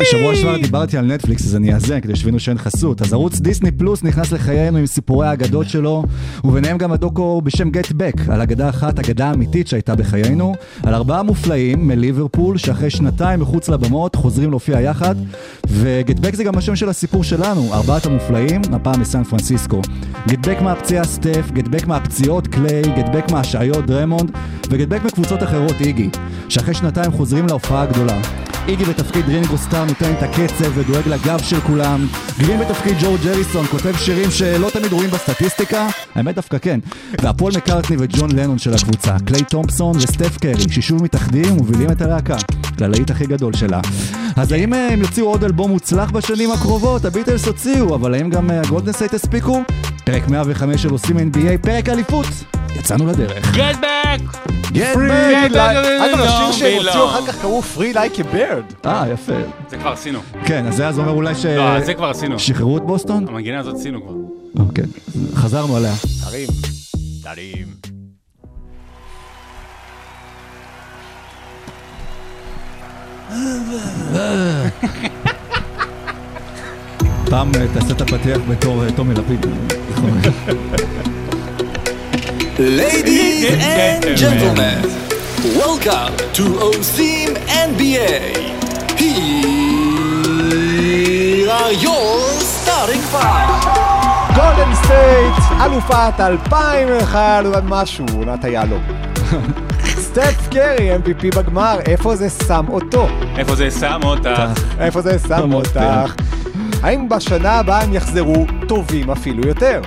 זה שבוע שעבר דיברתי על נטפליקס, אז אני אאזן כדי שתבינו שאין חסות. אז ערוץ דיסני פלוס נכנס לחיינו עם סיפורי האגדות שלו, וביניהם גם הדוקו בשם Get Back, על אגדה אחת, אגדה אמיתית שהייתה בחיינו, על ארבעה מופלאים מליברפול, שאחרי שנתיים מחוץ לבמות חוזרים להופיע יחד, ו Get Back זה גם השם של הסיפור שלנו, ארבעת המופלאים, הפעם מסן פרנסיסקו. Get Back מהפציעה סטף, Get Back מהפציעות קליי, Get Back מהשעיות דריימונד, ו Get Back מקבוצות אחרות איגי, שאחרי שנתיים חוזרים להופעה הגדולה. איגי בתפקיד רינגו סטאר נותן את הקצב ודואג לגב של כולם. גרין בתפקיד ג'ורג' הריסון כותב שירים שלא תמיד רואים בסטטיסטיקה, האמת דווקא כן. והפול מקארטני וג'ון לנון של הקבוצה, קליי תומפסון וסטף קרי, ששוב מתאחדים ומובילים את הלהקה, ללהיט הכי גדול שלה. אז האם אה, הם יוציאו עוד אלבום מוצלח בשנים הקרובות? הביטלס הוציאו, אבל האם גם הגולדן סטייט הספיקו? פרק 105 של עושים NBA, פרק אליפות. יצאנו לדרך. Get back! Get Free back! like- אגב, השיר שהם. הוציאו אחר כך קראו Free Like a Bird. אה, יפה. זה כבר עשינו. כן, אז זה אז אומר אולי ש... לא, זה כבר עשינו. שחררו את בוסטון? המנגינה הזאת עשינו כבר. אוקיי, חזרנו עליה. תרים. תרים. פעם אה, תעשה את הפתיח בתור אה, טומי לפיד. Ladies and gentlemen, welcome to עושים NBA. Here are your starting five. גולדן סטייט, אלופת 2001 ומשהו, עונת היהלום. סטף קרי, MVP בגמר, איפה זה שם אותו? איפה זה שם אותך? איפה זה שם אותך? האם בשנה הבאה הם יחזרו טובים אפילו יותר?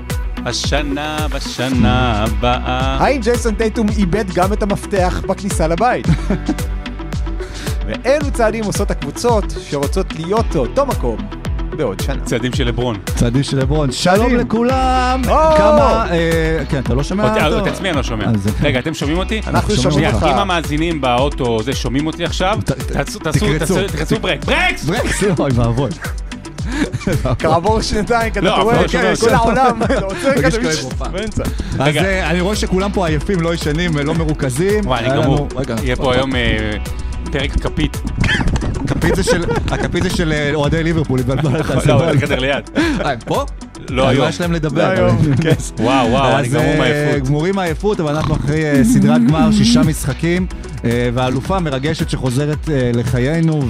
השנה בשנה הבאה. האם ג'ייסון טייטום איבד גם את המפתח בכניסה לבית? ואילו צעדים עושות הקבוצות שרוצות להיות באותו מקום בעוד שנה? צעדים של לברון. צעדים של לברון. שלום. לכולם! כמה... אה, כן, אתה לא שומע אותו? את עצמי אני לא שומע. זה- רגע, אתם שומעים אותי? אנחנו שומעים אותך. אם המאזינים באוטו זה שומעים אותי עכשיו, תעשו- תעשו- תקרצו. תעשו- תקרצו ברק. ברקס! ברקס, אוי ואבוי. כעבור שנתיים, כזה לא, אתה רואה, לא כן, שומע כל אותך. העולם, אתה רוצה כזה מישהו. באמצע. אז. אה, אני רואה שכולם פה עייפים, לא ישנים, לא מרוכזים. וואי, אני גמור. רגע, יהיה פה היום אה, פרק כפית. הכפית זה של- אה, אוהדי ליברפול, התבלבל לך. זה לא, לא- בחדר ליד. אה, פה? לא היום. יש להם לדבר? לא היום, כן. וואו, וואו, אני גמור אה, מעייפות. גמורים מעייפות, אבל אנחנו אחרי אה, סדרת גמר, שישה משחקים, אה, והאלופה מרגשת שחוזרת לחיינו,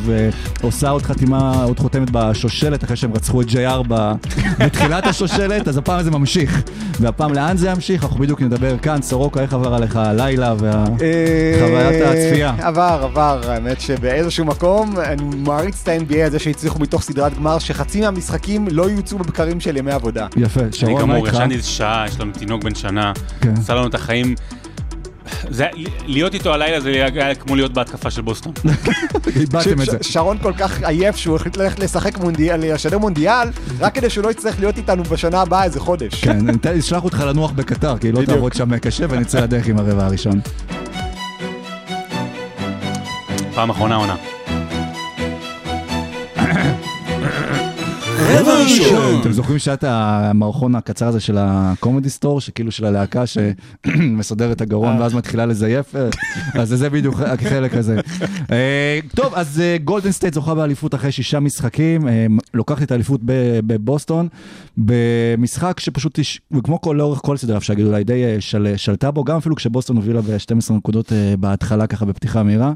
ועושה עוד חתימה, עוד חותמת בשושלת, אחרי שהם רצחו את JR בתחילת השושלת, אז הפעם זה ממשיך. והפעם לאן זה ימשיך? אנחנו בדיוק נדבר כאן, סורוקה, איך עבר עליך הלילה, וחוויית הצפייה. עבר, עבר, האמת שבאיזשהו מקום, אני מעריץ את ה-NBA הזה שהצליחו מתוך סדרת גמר, שחצי מהמשחקים לא יוצאו בבקרים של ימי עבודה. יפה, אני שרון, מה גמור, איתך? ישנתי איזה שעה, יש לנו תינוק בן שנה, כן. עשה לנו את החיים. זה, להיות איתו הלילה זה היה כמו להיות בהתקפה של בוסטון. איבדתם את זה. שרון כל כך עייף שהוא החליט ללכת לשחק מונדיאל, לשדר מונדיאל, רק כדי שהוא לא יצטרך להיות איתנו בשנה הבאה איזה חודש. כן, אני אשלח אותך לנוח בקטר, כי לא. תעבוד שם קשה, ונצא לדרך עם הרבע הראשון. פעם אחרונה עונה. רבע ראשון. אתם זוכרים שהיה את המערכון הקצר הזה של הקומדי סטור, שכאילו של הלהקה שמסדר את הגרון ואז מתחילה לזייף? אה, אז זה בדיוק החלק הזה. אה, טוב, אז גולדן סטייט זוכה באליפות אחרי שישה משחקים, אה, לוקחת את האליפות בבוסטון, במשחק שפשוט, כל לאורך כל סדרה, אפשר להגיד, אולי די אה, של- שלטה בו, גם אפילו כשבוסטון הובילה ב-12 נקודות אה, בהתחלה, ככה בפתיחה מהירה.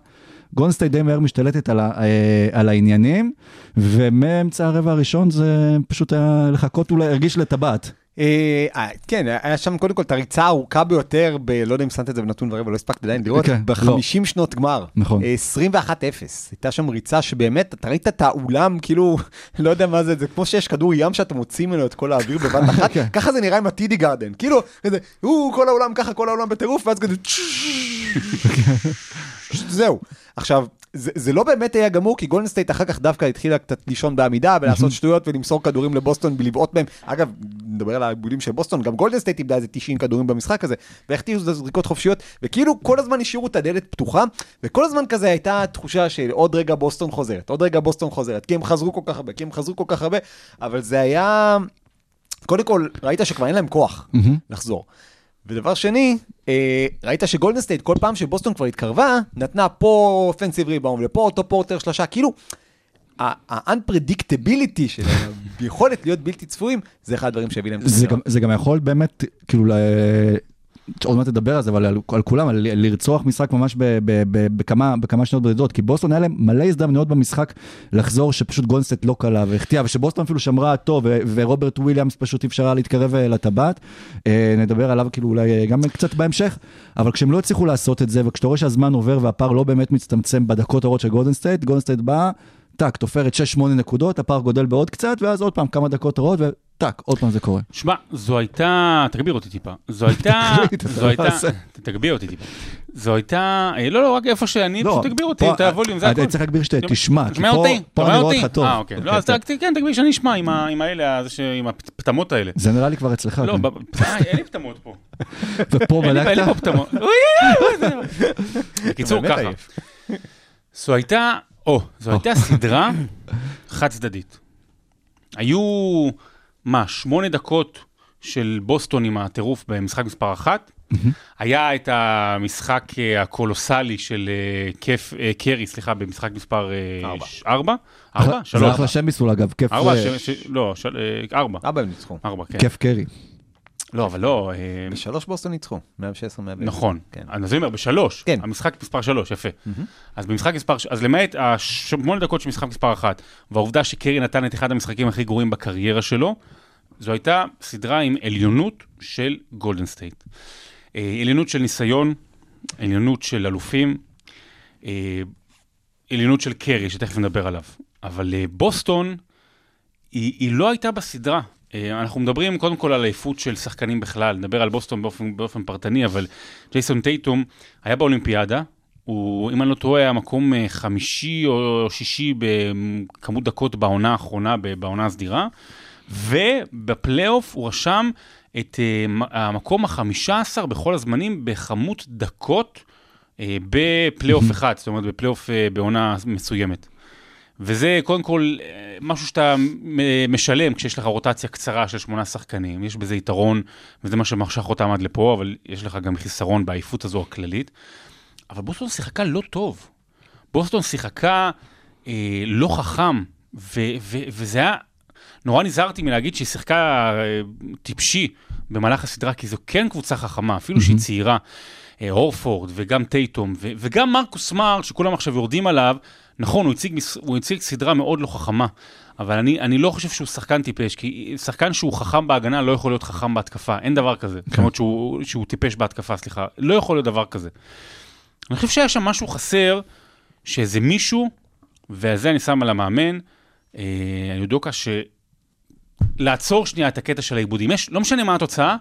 גולדן סטייט די מהר משתלטת על, ה, אה, על העניינים, ומאמצע הרבע הראשון זה פשוט היה לחכות אולי, הרגיש לטבעת. אה, אה, כן, היה שם קודם כל את הריצה הארוכה ביותר, ב- לא יודע אם שמת את זה בנתון ורבע, לא הספקת עדיין לראות, כן, ב-50 שנות גמר. נכון. אה, 21-0. הייתה שם ריצה שבאמת, אתה ראית את האולם, כאילו, לא יודע מה זה, זה כמו שיש כדור ים שאתה מוציא ממנו את כל האוויר בבת אחת, כן. ככה זה נראה עם ה TD Garden. כאילו, כזה, כל האולם ככה, כל האולם בטירוף, ואז כזה... זהו. עכשיו, זה, זה לא באמת היה גמור, כי גולדן סטייט אחר כך דווקא התחילה קצת לישון בעמידה ולעשות שטויות ולמסור כדורים לבוסטון ולבעוט בהם. אגב, נדבר על האיבודים של בוסטון, גם גולדן סטייט איבדה איזה 90 כדורים במשחק הזה, והחטיאו את הזריקות חופשיות, וכאילו כל הזמן השאירו את הדלת פתוחה, וכל הזמן כזה הייתה תחושה של עוד רגע בוסטון חוזרת, עוד רגע בוסטון חוזרת, כי הם חזרו כל כך הרבה, כי הם חזרו כל כך הרבה, אבל זה היה... קודם כל, ראית שכבר אין להם כוח לחזור. ודבר שני, אה, ראית שגולדן סטייט, כל פעם שבוסטון כבר התקרבה, נתנה פה offensive rebound ופה אוטו פורטר שלושה, כאילו, ה-unpredictability של היכולת להיות בלתי צפויים, זה אחד הדברים שהביא להם את זה זה גם יכול באמת, כאילו. עוד מעט נדבר על זה, אבל על, על כולם, על לרצוח משחק ממש ב, ב, ב, בכמה, בכמה שניות בודדות, כי בוסטון היה להם מלא הזדמנויות במשחק לחזור, שפשוט גולדן סטייט לא קלעה והחטיאה, ושבוסטון אפילו שמרה טוב, ורוברט וויליאמס פשוט אפשרה להתקרב אה, לטבעת. אה, נדבר עליו כאילו אולי אה, גם קצת בהמשך, אבל כשהם לא הצליחו לעשות את זה, וכשאתה רואה שהזמן עובר והפער לא באמת מצטמצם בדקות הרעות של גולדן סטייט, גולדן באה, טאק, תופרת 6-8 נקודות, הפער גודל בעוד קצת, ואז עוד פעם כמה דקות רעות, וטאק, עוד פעם זה קורה. שמע, זו הייתה, תגביר אותי טיפה, זו הייתה, זו הייתה, תגביר אותי טיפה, זו הייתה, אה, לא, לא, רק איפה שאני, לא, פשוט תגביר אותי, את הווליום, זה אני הכל. צריך להגביר שתשמע, כי שומע פה אני רואה? אותך טוב. אה, אוקיי. לא, אז ת- כן, תגביר שאני אשמע עם האלה, ש- עם הפטמות האלה. זה נראה לי כבר אצלך. לא, כן. אה, אין לי פטמות פה. ופה לי- אין לי פה? פטמות. בקיצור, ככה. זו הייתה, או, זו הייתה סדרה חד צדדית. היו, מה, שמונה דקות של בוסטון עם הטירוף במשחק מספר אחת. היה את המשחק אה, הקולוסלי של אה, כיף, אה, קרי, סליחה, במשחק מספר אה, ארבע. ש- ארבע? ארבע? זה שלוש. אחלה שם ביסול אגב, כיף ארבע? אה, ש- ש- לא, של- אה, ארבע. אבא הם ניצחו. ארבע, כן. כיף קרי. לא, אבל לא, אה, בשלוש בוסטון ניצחו, 116 110. נכון. כן. אז אני אומר, בשלוש. כן. המשחק מספר שלוש, יפה. אז במשחק מספר, אז למעט השמונה דקות של משחק מספר אחת, והעובדה שקרי נתן את אחד המשחקים הכי גרועים בקריירה שלו, זו הייתה סדרה עם עליונות של גולדן סטייט. אה, עליונות של ניסיון, עליונות של אלופים, אה, עליונות של קרי, שתכף נדבר עליו. אבל בוסטון, היא, היא לא הייתה בסדרה. אה, אנחנו מדברים קודם כל על עייפות של שחקנים בכלל, נדבר על בוסטון באופן, באופן פרטני, אבל ג'ייסון טייטום היה באולימפיאדה, הוא, אם אני לא טועה, היה מקום אה, חמישי או שישי בכמות דקות בעונה האחרונה, בעונה הסדירה, ובפלייאוף הוא רשם את אה, המקום החמישה עשר בכל הזמנים בכמות דקות בפלייאוף אחד, זאת אומרת בפלייאוף בעונה מסוימת. וזה קודם כל אה, משהו שאתה משלם כשיש לך רוטציה קצרה של שמונה שחקנים, יש בזה יתרון, וזה מה שמשך אותם עד לפה, אבל יש לך גם חיסרון בעייפות הזו הכללית. אבל בוסטון שיחקה לא טוב. בוסטון שיחקה אה, לא חכם, ו- ו- וזה היה... נורא נזהרתי מלהגיד שהיא שיחקה אה, טיפשי במהלך הסדרה, כי זו כן קבוצה חכמה, אפילו שהיא צעירה. אה, הורפורד וגם טייטום ו- וגם מרקוס סמארט, שכולם עכשיו יורדים עליו, נכון, הוא הציג, הוא הציג סדרה מאוד לא חכמה, אבל אני, אני לא חושב שהוא שחקן טיפש, כי שחקן שהוא חכם בהגנה לא יכול להיות חכם בהתקפה, אין דבר כזה. זאת אומרת שהוא, שהוא טיפש בהתקפה, סליחה, לא יכול להיות דבר כזה. אני חושב שהיה שם משהו חסר, שאיזה מישהו, ועל זה אני שם על המאמן, אה, יודוקה, שלעצור שנייה את הקטע של האיבודים. יש, לא משנה מה התוצאה,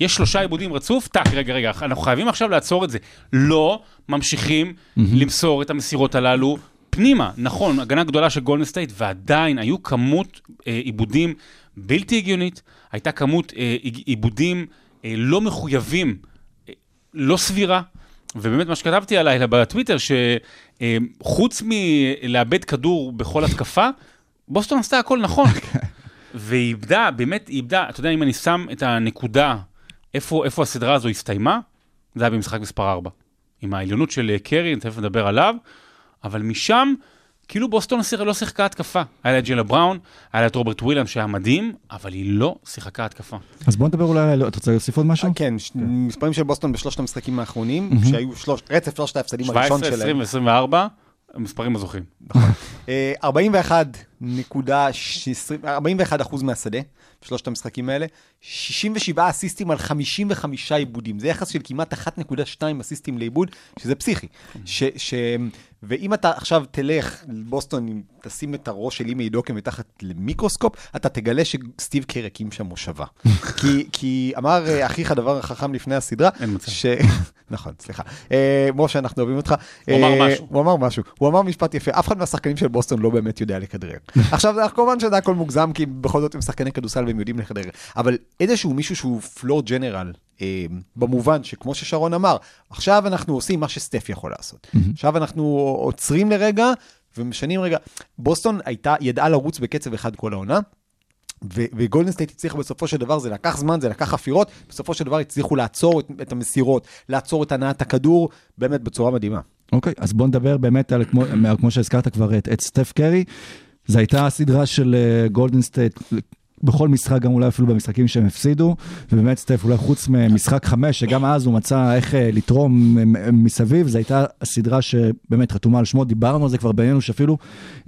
יש שלושה איבודים רצוף, טאק, רגע, רגע, אנחנו חייבים עכשיו לעצור את זה. לא ממשיכים למסור את המסירות הללו פנימה. נכון, הגנה גדולה של גולדן סטייט, ועדיין היו כמות אה, איבודים בלתי הגיונית, הייתה כמות אה, איבודים אה, לא מחויבים, אה, לא סבירה. ובאמת מה שכתבתי הלילה בטוויטר, שחוץ מלאבד כדור בכל התקפה, בוסטון עשתה הכל נכון. והיא איבדה, באמת היא איבדה, אתה יודע, אם אני שם את הנקודה, איפה, איפה הסדרה הזו הסתיימה, זה היה במשחק מספר 4. עם העליונות של קרי, תכף נדבר עליו, אבל משם, כאילו בוסטון לא שיחקה התקפה. היה לה את ג'לה בראון, היה לה את רוברט וויליאם שהיה מדהים, אבל היא לא שיחקה התקפה. אז בוא נדבר אולי, על- אתה רוצה להוסיף עוד משהו? כן, ש- מספרים של בוסטון בשלושת המשחקים האחרונים, שהיו שלוש- רצף שלושת ההפסדים 17, הראשון 20 שלהם. ו-24, המספרים הזוכים. 41.20 41 אחוז מהשדה, בשלושת המשחקים האלה, 67 אסיסטים על 55 עיבודים, זה יחס של כמעט 1.2 אסיסטים לעיבוד, שזה פסיכי. ש, ש, ואם אתה עכשיו תלך לבוסטון, אם תשים את הראש של אימי דוקם מתחת למיקרוסקופ, אתה תגלה שסטיב קר הקים שם מושבה. כי, כי אמר אה, אחיך דבר החכם לפני הסדרה, אין מצב. ש... נכון, סליחה. אה, משה, אנחנו אוהבים אותך. הוא אמר אה, משהו. הוא אמר משהו. הוא אמר משפט יפה, אף אחד מהשחקנים של בוסטון לא באמת יודע לכדרר. עכשיו, כמובן שזה הכל מוגזם, כי בכל זאת הם שחקני כדורסל והם יודעים לחדר. אבל איזשהו מישהו שהוא פלור ג'נרל, אה, במובן שכמו ששרון אמר, עכשיו אנחנו עושים מה שסטף יכול לעשות. עכשיו אנחנו עוצרים לרגע ומשנים רגע. בוסטון הייתה, ידעה לרוץ בקצב אחד כל העונה. ו- וגולדן סטייט הצליחו בסופו של דבר, זה לקח זמן, זה לקח חפירות, בסופו של דבר הצליחו לעצור את, את המסירות, לעצור את הנעת הכדור, באמת בצורה מדהימה. אוקיי, אז בוא נדבר באמת על, כמו, כמו שהזכרת כבר, את, את סטף קרי. זו הייתה הסדרה של גולדן סטייט. בכל משחק, גם אולי אפילו במשחקים שהם הפסידו, ובאמת סטף, אולי חוץ ממשחק חמש, שגם אז הוא מצא איך אה, לתרום אה, מסביב, זו הייתה הסדרה שבאמת חתומה על שמו, דיברנו על זה כבר בינינו, שאפילו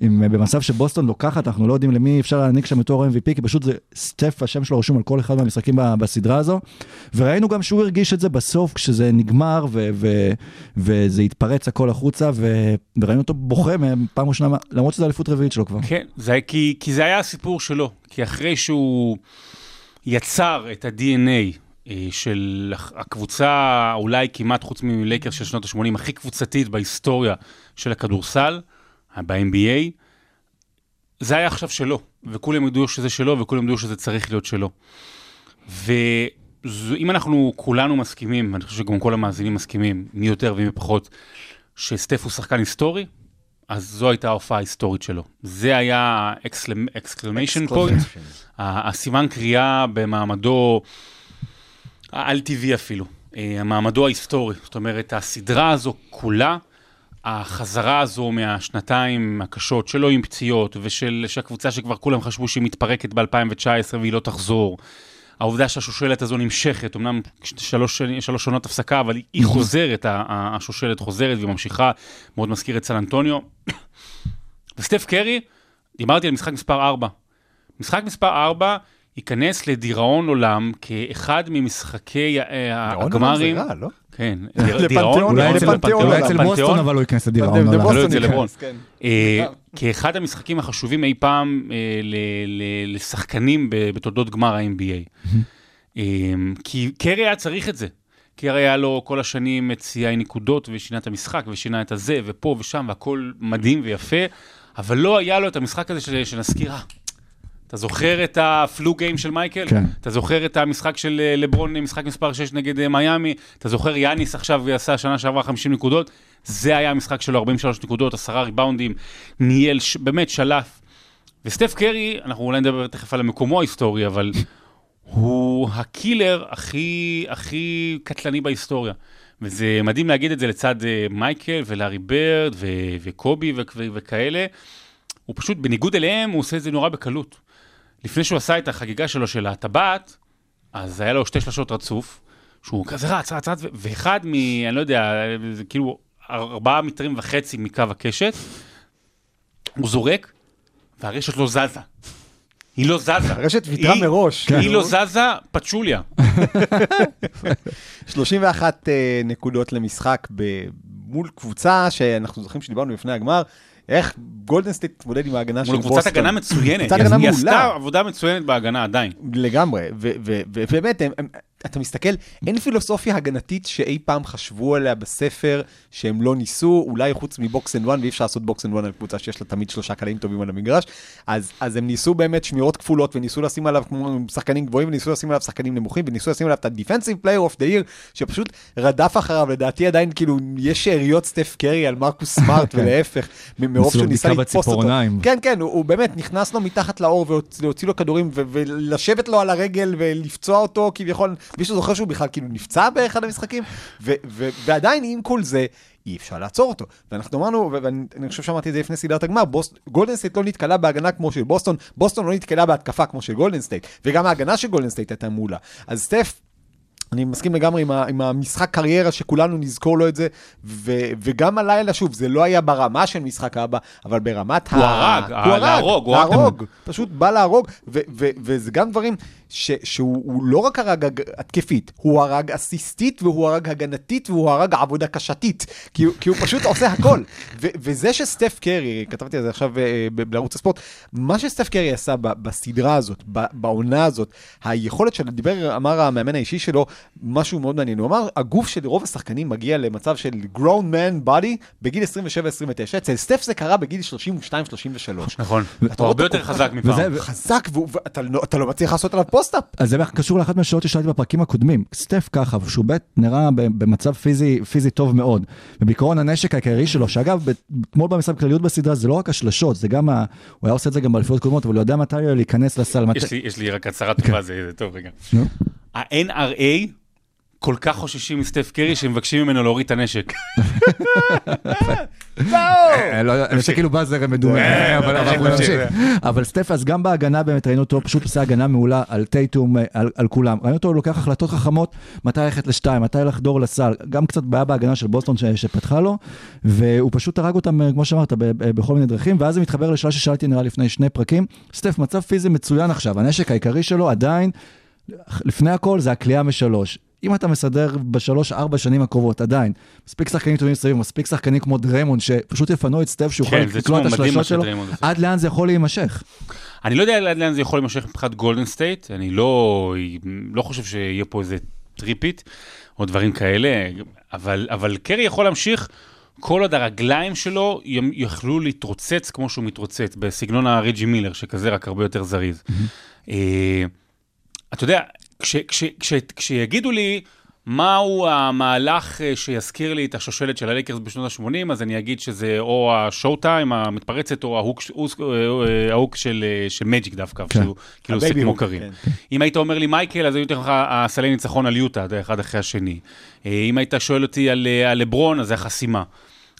אם אה, במצב שבוסטון לוקחת, אנחנו לא יודעים למי אפשר להעניק שם בתור MVP, כי פשוט זה סטף, השם שלו רשום על כל אחד מהמשחקים בסדרה הזו, וראינו גם שהוא הרגיש את זה בסוף, כשזה נגמר, ו- ו- וזה התפרץ הכל החוצה, ו- וראינו אותו בוכה פעם ראשונה, למרות שזו אליפות רביעית שלו כבר. כן, זה, כי, כי זה היה הסיפור שלו. כי אחרי שהוא יצר את ה-DNA אה, של הקבוצה, אולי כמעט חוץ מלייקר של שנות ה-80, הכי קבוצתית בהיסטוריה של הכדורסל, ב-NBA, זה היה עכשיו שלו, וכולם ידעו שזה שלו, וכולם ידעו שזה צריך להיות שלו. ואם אנחנו כולנו מסכימים, אני חושב שגם כל המאזינים מסכימים, מי יותר ומי פחות, שסטף הוא שחקן היסטורי, אז זו הייתה ההופעה ההיסטורית שלו. זה היה ה-exclamation point, ה- הסימן קריאה במעמדו העל-טבעי אפילו, אה, מעמדו ההיסטורי. זאת אומרת, הסדרה הזו כולה, החזרה הזו מהשנתיים הקשות שלו עם פציעות, ושל שהקבוצה שכבר כולם חשבו שהיא מתפרקת ב-2019 והיא לא תחזור. העובדה שהשושלת הזו נמשכת, אמנם שלוש, שלוש שנות הפסקה, אבל היא חוזרת, ה- ה- השושלת חוזרת והיא ממשיכה, מאוד מזכיר את סן אנטוניו. וסטף קרי, דיברתי על משחק מספר 4. משחק מספר 4 ייכנס לדיראון עולם כאחד ממשחקי הגמרים. זה רע, לא? כן, לפנתיאון, דיראון, אולי אצל- זה לפנתיאון, אולי. אצל. בוסטון אבל הוא ייכנס לדיראון. לא ייכנס, לברון. כן. אה, כאחד המשחקים החשובים אי פעם אה, לשחקנים בתולדות גמר ה-NBA. אה, כי קרי היה צריך את זה. קרי היה לו כל השנים את שיאי נקודות ושינה את המשחק ושינה את הזה ופה ושם והכל מדהים ויפה, אבל לא היה לו את המשחק הזה של- שנזכיר, "אה, אתה זוכר את הפלו גיים של מייקל? כן. אתה זוכר את המשחק של אה, לברון, משחק מספר 6 נגד אה, מיאמי? אתה זוכר יאניס עכשיו עשה שנה שעברה 50 נקודות? זה היה המשחק שלו, 43 נקודות, עשרה ריבאונדים, ניהל, ש... באמת שלף. וסטף קרי, אנחנו אולי נדבר תכף על מקומו ההיסטורי, אבל הוא הקילר הכי, הכי קטלני בהיסטוריה. וזה מדהים להגיד את זה לצד אה, מייקל ולארי ברד וקובי וכאלה. הוא פשוט, בניגוד אליהם, הוא עושה את זה נורא בקלות. לפני שהוא עשה את החגיגה שלו של הטבעת, אז היה לו שתי שלשות רצוף, שהוא כזה רץ, רץ, רץ, ואחד מ... אני לא יודע, זה כאילו ארבעה מטרים וחצי מקו הקשת, הוא זורק, והרשת לא זזה. היא לא זזה. הרשת ויתרה היא- מראש. היא כן. לא זזה, פצ'וליה. 31 אה, נקודות למשחק ב- מול קבוצה שאנחנו זוכרים שדיברנו לפני הגמר, איך גולדן סטייט התמודד עם ההגנה של מול בוסטון. קבוצת הגנה מצוינת. קבוצת היא- הגנה היא מעולה. עשתה עבודה מצוינת בהגנה עדיין. לגמרי, ובאמת, אתה מסתכל, אין פילוסופיה הגנתית שאי פעם חשבו עליה בספר, שהם לא ניסו, אולי חוץ מ box and one, ואי אפשר לעשות box and one על קבוצה שיש לה תמיד שלושה קלעים טובים על המגרש, אז, אז הם ניסו באמת שמירות כפולות, וניסו לשים עליו כמו שחקנים גבוהים, וניסו לשים עליו שחקנים נמוכים, וניסו לשים עליו את ה-Defensive Player of the Year, שפשוט רדף אחריו, לדעתי עדיין כאילו, יש שאריות סטף קרי על מרקוס סמארט, ולהפך, מ- מרוב שהוא ניסה לתפוס אותו. כן, כן, הוא, הוא באמת נכנס לו מתחת לאור והוציא לו כדורים ו- ולשבת לו על הרגל ולפצוע אותו כביכול, מישהו זוכר שהוא בכלל כאילו נפצע באחד המשחקים, ו- ו- ועדיין עם כל זה, אי אפשר לעצור אותו. ואנחנו אמרנו, ואני אני חושב שאמרתי את זה לפני סדרת הגמר, בוס- גולדן סטייט לא נתקלה בהגנה כמו של בוסטון, בוסטון לא נתקלה בהתקפה כמו של גולדן סטייט, וגם ההגנה של גולדן סטייט הייתה מעולה. אז סטף, אני מסכים לגמרי עם, ה, עם המשחק קריירה שכולנו נזכור לו את זה, ו, וגם הלילה, שוב, זה לא היה ברמה של משחק הבא, אבל ברמת הוא הרג, הוא ה- הרג, להרוג, הוא הרג. להרוג, פשוט בא להרוג, ו, ו, וזה גם דברים, ש, שהוא הוא לא רק הרג התקפית, הוא הרג אסיסטית והוא הרג הגנתית והוא הרג עבודה קשתית, כי, כי הוא פשוט עושה הכל. ו, וזה שסטף קרי, כתבתי על זה עכשיו אה, בערוץ הספורט, מה שסטף קרי עשה ב, בסדרה הזאת, ב, בעונה הזאת, היכולת של, דיבר, אמר המאמן האישי שלו, משהו מאוד מעניין, הוא אמר, הגוף של רוב השחקנים מגיע למצב של grown man body בגיל 27-29, אצל סטף זה קרה בגיל 32-33. נכון. הוא הרבה יותר חזק מפעם. חזק, ואתה לא, לא מצליח לעשות עליו post-up. אז זה קשור לאחת מהשאלות ששאלתי בפרקים הקודמים. סטף ככה, שהוא בית נראה במצב פיזי, פיזי טוב מאוד. ובעיקרון הנשק העיקרי שלו, שאגב, אתמול במשחק כלליות בסדרה, זה לא רק השלשות, זה גם ה... הוא היה עושה את זה גם באליפויות קודמות, אבל הוא יודע מתי להיכנס לסל. יש לי- יש לי רק הצהרה טובה, זה זה טוב רגע. נו. ה-NRA כל כך חוששים מסטף קרי שמבקשים ממנו להוריד את הנשק. אה, לא, אני חושב כאילו באזר מדומה, אבל אנחנו נמשיך. אבל סטף, אז גם בהגנה באמת ראינו אותו פשוט עושה הגנה מעולה על טייטום, אה, על כולם. ראינו אותו לוקח החלטות חכמות, מתי ללכת לשתיים, מתי לחדור לסל. גם קצת בעיה בהגנה של בוסטון שפתחה לו, והוא פשוט הרג אותם, אה, כמו שאמרת, בכל מיני דרכים, ואז זה מתחבר לשאלה ששאלתי נראה לפני שני פרקים. סטף, מצב פיזי מצוין עכשיו, הנשק העיקרי שלו עדיין, לפני הכל זה הקליעה משלוש. אם אתה מסדר בשלוש, ארבע שנים הקרובות, עדיין, מספיק שחקנים טובים מסביב, מספיק שחקנים כמו דריימונד, שפשוט יפנו את סטף, שהוא כן, לקלוע את השלשות שלו. עד לאן זה יכול להימשך. אני לא יודע עד לאן זה יכול להימשך מבחינת גולדן סטייט, אני לא, לא חושב שיהיה פה איזה three-peat או דברים כאלה, אבל, אבל קרי יכול להמשיך כל עוד הרגליים שלו יוכלו להתרוצץ כמו שהוא מתרוצץ, בסגנון הרג'י מילר, שכזה רק הרבה יותר זריז. אה, אתה יודע, כש, כש, כש, כשיגידו לי מהו המהלך אה, שיזכיר לי את השושלת של הלייקרס בשנות ה-80, אז אני אגיד שזה או ה showtime המתפרצת, או ההוק, אה, אה, ההוק של, של מג'יק דווקא, כן. שהוא כאילו עושה כמו כרים. כן. אם היית אומר לי מייקל, אז הייתי אומר לך הסלי ניצחון על יוטה, אחד אחרי השני. אם היית שואל אותי על, על לברון, אז זה החסימה.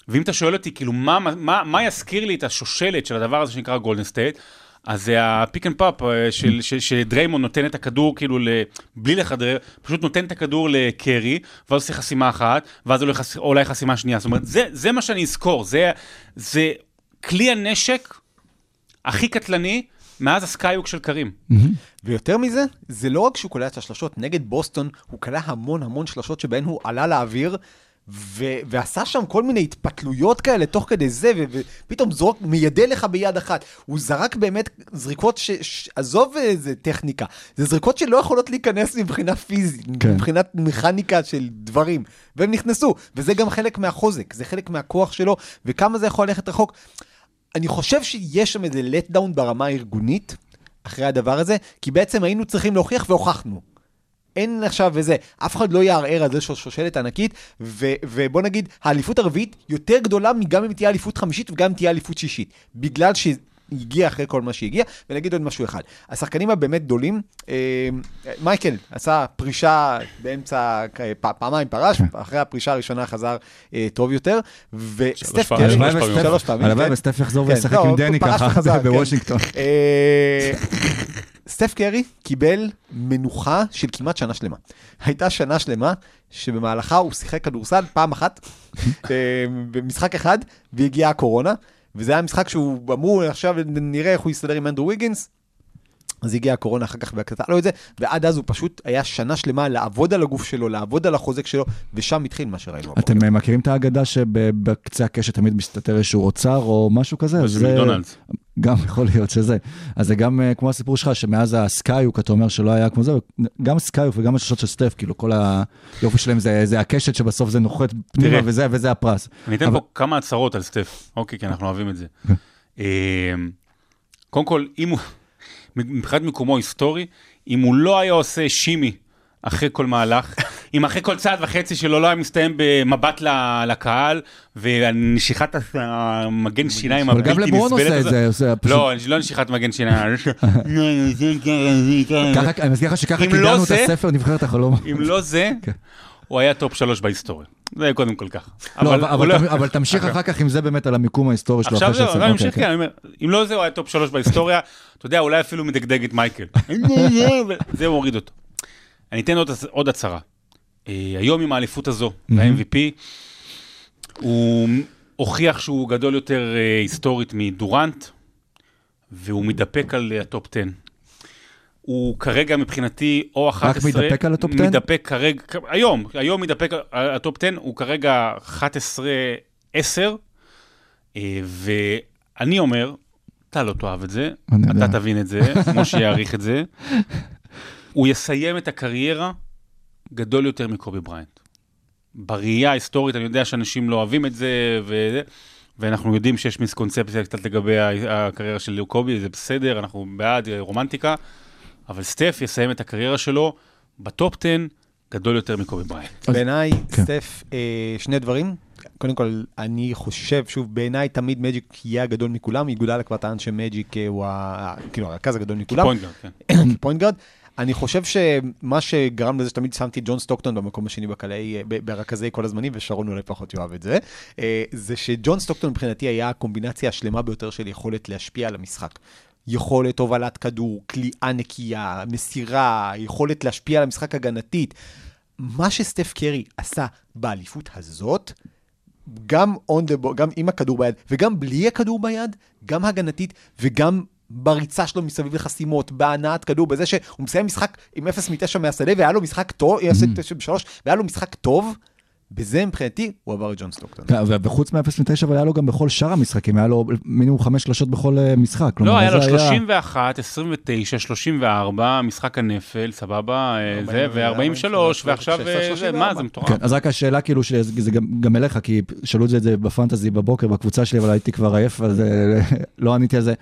ואם אתה שואל אותי, כאילו, מה, מה, מה יזכיר לי את השושלת של הדבר הזה שנקרא גולדן סטייט? אז זה ה pick and pop של, של, שדריימונד נותן את הכדור כאילו ל, בלי לכדרר, פשוט נותן את הכדור לקרי, ואז עושה חסימה אחת, ואז אולי, חס, אולי חסימה שנייה. זאת אומרת, זה, זה מה שאני אזכור, זה, זה כלי הנשק הכי קטלני מאז הסקייוק של קרים. ויותר מזה, זה לא רק שהוא קולע את השלשות, נגד בוסטון הוא קלע המון המון שלשות שבהן הוא עלה לאוויר. ו- ועשה שם כל מיני התפתלויות כאלה תוך כדי זה, ו- ופתאום זרוק, מיידה לך ביד אחת. הוא זרק באמת זריקות ש... ש- עזוב איזה טכניקה, זה זריקות שלא יכולות להיכנס מבחינה פיזית, כן. מבחינת מכניקה של דברים, והם נכנסו, וזה גם חלק מהחוזק, זה חלק מהכוח שלו, וכמה זה יכול ללכת רחוק. אני חושב שיש שם איזה let down ברמה הארגונית, אחרי הדבר הזה, כי בעצם היינו צריכים להוכיח והוכחנו. אין עכשיו איזה, אף אחד לא יערער על זה שיש שושלת ענקית, ו, ובוא נגיד, האליפות הרביעית יותר גדולה גם אם תהיה אליפות חמישית וגם אם תהיה אליפות שישית. בגלל שהגיע אחרי כל מה שהגיע, ונגיד עוד משהו אחד. השחקנים הבאמת גדולים, אה, מייקל עשה פרישה באמצע, אה, פ, פעמיים פרש, אחרי הפרישה הראשונה חזר אה, טוב יותר, וסטף פעמים, קרי, שלוש פעמים. שלוש פעמים, הלוואי כן. וסטף יחזור כן, וישחק לא, עם דני ככה כן. בוושינגטון. סטף קרי קיבל מנוחה של כמעט שנה שלמה. הייתה שנה שלמה שבמהלכה הוא שיחק כדורסל פעם אחת, אה, במשחק אחד, והגיעה הקורונה, וזה היה משחק שהוא אמרו, עכשיו נראה איך הוא יסתדר עם אנדרו ויגינס. אז הגיעה הקורונה אחר כך והקטע לו את זה, ועד אז הוא פשוט היה שנה שלמה לעבוד על הגוף שלו, לעבוד על החוזק שלו, ושם התחיל מה שראינו. אתם אה, מכירים את האגדה שבקצה הקשת תמיד מסתתר איזשהו אוצר או משהו כזה? זה מקדונלדס. גם יכול להיות שזה. אז זה גם אה, כמו הסיפור שלך, שמאז הסקאיוק, אתה אומר שלא היה כמו זה, גם סקאיוק וגם הששות של סטף, כאילו כל היופי שלהם זה, זה הקשת שבסוף זה נוחת פנימה. וזה, וזה הפרס. אני אתן אבל- פה כמה הצהרות על סטף, אוקיי, כי אנחנו אוהבים את זה. אה, קודם כל, אם הוא, מבחינת מקומו ההיסטורי, אם הוא לא היה עושה shimmy אחרי כל מהלך, אם אחרי כל צעד וחצי שלו לא היה מסתיים במבט לקהל, ונשיכת המגן שיניים אבל הבלתי גם נסבלת לברון עושה את זה, עושה פשוט... לא, לא נשיכת מגן שיניים. אני מזכיר לך שככה לא קידמנו את הספר נבחרת החלום. אם לא זה, כן. הוא היה top שלוש בהיסטוריה. זה קודם כל ככה. לא, אבל- אבל לא- אבל תמשיך אחר כך עם זה באמת על המיקום ההיסטורי שלו. עכשיו זהו, אני אוקיי, ממשיך, כן. כן, אני אומר, אם לא זה, הוא היה top שלוש בהיסטוריה, אתה יודע, אולי אפילו מדגדג את מייקל. זה מוריד אותו. אני אתן עוד- עוד הצהרה. אה, היום עם האליפות הזו, ה-MVP, הוא הוכיח שהוא גדול יותר אה, היסטורית מדורנט, והוא מתדפק על אה, ה top 10. הוא כרגע מבחינתי או 11... מתדפק על ה top 10? מתדפק כרגע, היום, היום מתדפק על ה top 10, הוא כרגע 11-10, אה, ואני אומר, אתה לא תאהב את זה, אתה יודע. תבין את זה, משה יעריך את זה. הוא יסיים את הקריירה גדול יותר מקובי בריינט. בראייה ההיסטורית, אני יודע שאנשים לא אוהבים את זה, וזה, ואנחנו יודעים שיש מיסקונספציה קצת לגבי הקריירה של קובי, זה בסדר, אנחנו בעד רומנטיקה, אבל סטף יסיים את הקריירה שלו ב top 10 גדול יותר מקובי בריינט. בעיניי, כן. סטף, אה, שני דברים. קודם כל, אני חושב, שוב, בעיניי תמיד מג'יק יהיה הגדול מכולם. איגודלה כבר טען שמג'יק אה, הוא ה- כאילו הרכז הגדול מכולם. point guard, כן. point guard. אני חושב שמה שגרם לזה שתמיד שמתי ג'ון סטוקטון במקום השני בקלעי, אה, ברכזי כל הזמנים, ושרון אולי פחות יאהב את זה, אה, זה שג'ון סטוקטון מבחינתי היה הקומבינציה השלמה ביותר של יכולת להשפיע על המשחק. יכולת הובלת כדור, כליאה נקייה, מסירה, יכולת להשפיע על המשחק הגנתית. מה שסטף קרי עשה באליפות הזאת, גם, on the גם עם הכדור ביד וגם בלי הכדור ביד, גם הגנתית וגם בריצה שלו מסביב לחסימות, בהנעת כדור, בזה שהוא מסיים משחק עם 0 מ-9 מהשדה והיה לו משחק טוב, יעשה 9 ב-3 והיה לו משחק טוב, בזה מבחינתי הוא עבר את ג'ון סטוקטון. כן, וחוץ מ-0 מ-9, אבל היה לו גם בכל שאר המשחקים, היה לו מינימום חמש שלושות בכל אה, משחק. כלומר, לא, היה לו זה 31, 29, 34, משחק הנפל, סבבה, אה, זה, ו-43, ועכשיו, אה, זה, מה, זה מטורף. כן, אז רק השאלה כאילו, שזה זה גם, גם אליך, כי שאלו את זה, את זה בפנטזי בבוקר, בקבוצה שלי, אבל הייתי כבר עייף, אז לא עניתי על זה.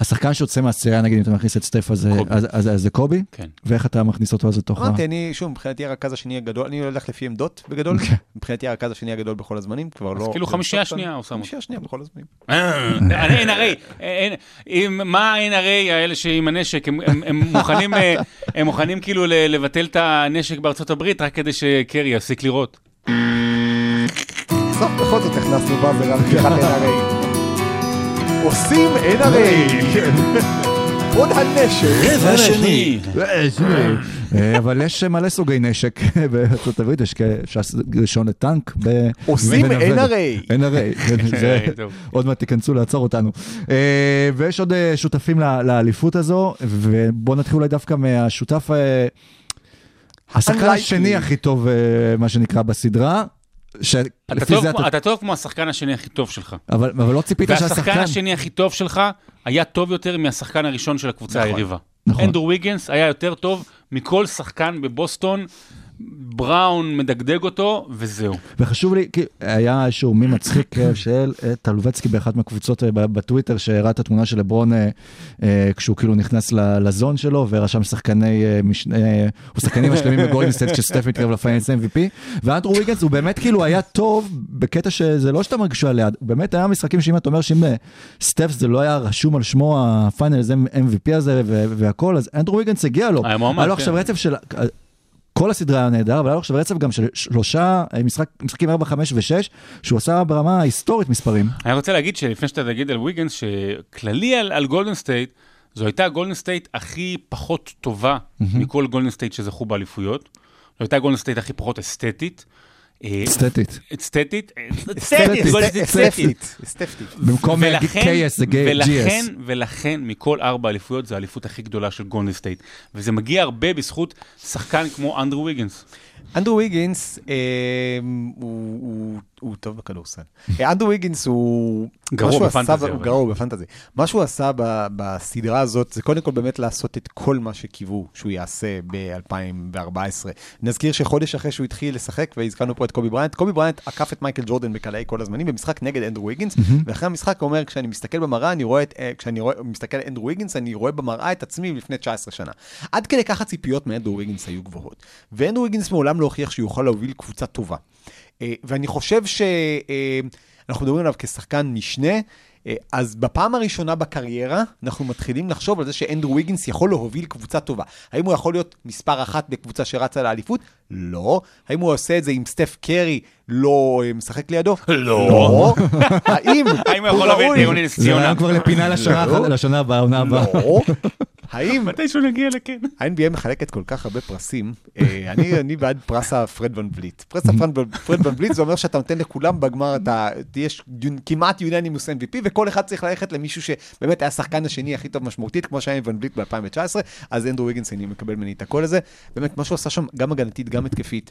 השחקן שיוצא מהסירה, נגיד, אם אתה מכניס את סטף, אז. אז, אז, אז זה קובי? כן. ואיך אתה מכניס אותו אז לתוך ה... אמרתי, אני, שוב, מבחינתי הרכז השני הגדול, אני הולך לפי עמדות בגדול, מבחינתי הרכז השני הגדול בכל הזמנים, כבר לא... כאילו ג'ון חמישייה סטוקטון. שנייה הוא שם אותו. חמישייה שנייה בכל הזמנים. אה, NRA, אין- אם- מה ה-NRA האלה שעם הנשק, הם- מוכנים, אה, הם מוכנים כאילו ל- לבטל את הנשק בארצות הברית רק כדי שקרי יפסיק לירות. בסוף בכל זאת הכנסנו באזר על פתיחת NRA. עושים NRA! עוד הנשק! רבע שני. אה, אבל יש מלא סוגי נשק בארצות הברית, יש רישיון לטנק. עושים. NRA. NRA, כן, טוב. עוד מעט תיכנסו לעצור אותנו. אה, ויש עוד אה, שותפים לאליפות הזו, ובואו נתחיל אולי דווקא מהשותף, השחקן. השני הכי טוב, מה שנקרא, בסדרה. אתה שלפי טוב אתה... אתה טוב כמו השחקן השני הכי טוב שלך. אבל אבל לא ציפית והשחקן שהשחקן... השני הכי טוב שלך היה טוב יותר מהשחקן הראשון של הקבוצה נכון. היריבה. נכון. אנדרו ויגנס היה יותר טוב מכל שחקן בבוסטון, בראון מדגדג אותו, וזהו. וחשוב לי, כי היה איזשהו מי מצחיק של אה, טלובצקי באחת מהקבוצות אה, בטוויטר, שהראה את התמונה של לברון אה, כשהוא כאילו נכנס ל zone שלו, ורשם שחקני משנה, ושחקנים משלימים בגולדן סטייט כשסטף מתקרב ל Finals MVP, ואנדרו ויגנס הוא באמת כאילו היה טוב בקטע שזה לא שאתה מרגיש עליה, הוא באמת היה משחקים שאם אתה אומר שאם סטף זה לא היה רשום על שמו ה Finals MVP הזה והכל, אז אנדרו ויגנס הגיע לו. היה מועמד, כן. כל הסדרה היה נהדר, אבל היה לו עכשיו רצף גם של שלושה אה, משחק, משחקים 4, 5 ו-6, שהוא עשה ברמה ההיסטורית מספרים. אני רוצה להגיד שלפני שאתה תגיד על ויגנס, שכללי על, על גולדן סטייט, זו הייתה גולדן סטייט הכי פחות טובה מכל גולדן סטייט שזכו באליפויות. זו הייתה גולדן סטייט הכי פחות אסתטית. אה, אסתטית. אסתטית, אסתטית, אסתטית. במקום KS זה ולכן, GS. ולכן, מכל ארבע אליפויות, זו האליפות הכי גדולה של גולדן סטייט. וזה מגיע הרבה בזכות שחקן כמו אנדרו ויגנס. אנדרו ויגינס אה, הוא- הוא- טוב בכדורסל. אנדרו ויגינס הוא... גרוע ב fantasy, הוא. גרוע ב fantasy. מה שהוא עשה ב- בסדרה הזאת, זה קודם כל באמת לעשות את כל מה שקיוו שהוא יעשה ב-2014. נזכיר שחודש אחרי שהוא התחיל לשחק, והזכרנו פה את קובי בריינט, קובי בריינט עקף את מייקל ג'ורדן בקלעי כל הזמנים במשחק נגד אנדרו ויגינס, ואחרי המשחק הוא אומר, כשאני מסתכל במראה, אני רואה את, אה, כשאני רואה, מסתכל על אנדרו ויגינס, אני רואה במראה את עצמי לפני 19 שנה. עד כדי כך הציפיות מאנדרו ויגינס היו גבוהות. ואנדרו ויגינס מעולם לא הוכיח שהוא יכול להוביל קבוצה טובה. אה, ואני חושב שאנחנו מדברים עליו כשחקן משנה, אה, אז בפעם הראשונה בקריירה, אנחנו מתחילים לחשוב על זה שאנדרו ויגינס יכול להוביל קבוצה טובה. האם הוא יכול להיות מספר אחת בקבוצה שרצה לאליפות? לא. האם הוא עושה את זה עם סטף קרי לא אה, משחק לידו? לא. האם האם הוא יכול להביא את יוני נס זה ציונה? רעיון כבר לפינה לשנה לא. הבאה, העונה הבאה. לא. האם מתישהו נגיע לכן. ה-NBA מחלקת כל כך הרבה פרסים, אה, אני, בעד פרס הפרד ון וליט. פרס הפרד ון- וליט זה אומר שאתה נותן לכולם בגמר, אתה, יש כמעט יוננימוס MVP, וכל אחד צריך ללכת למישהו שבאמת היה השחקן השני הכי טוב משמעותית, כמו שהיה עם ון וליט ב-2019, אז אנדרו ויגנס אני מקבל ממני את הקול הזה. באמת, מה שהוא עשה שם, גם הגנתית, גם התקפית,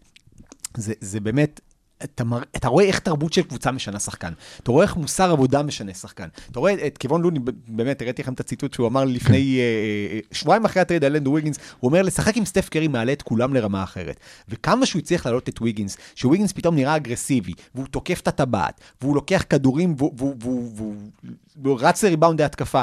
זה, זה באמת... אתה, מר... אתה רואה איך תרבות של קבוצה משנה שחקן. אתה רואה איך מוסר עבודה משנה שחקן. אתה רואה את קיבון לוני, באמת, הראיתי לכם את הציטוט שהוא אמר לפני, אה, שבועיים אחרי ה trade על אנדרו ויגינס, הוא אומר, לשחק עם סטף קרי מעלה את כולם לרמה אחרת. וכמה שהוא הצליח להעלות את ויגינס, שוויגינס פתאום נראה אגרסיבי, והוא תוקף את הטבעת, והוא לוקח כדורים, והוא, והוא, והוא, והוא, והוא רץ לריבאונדי התקפה.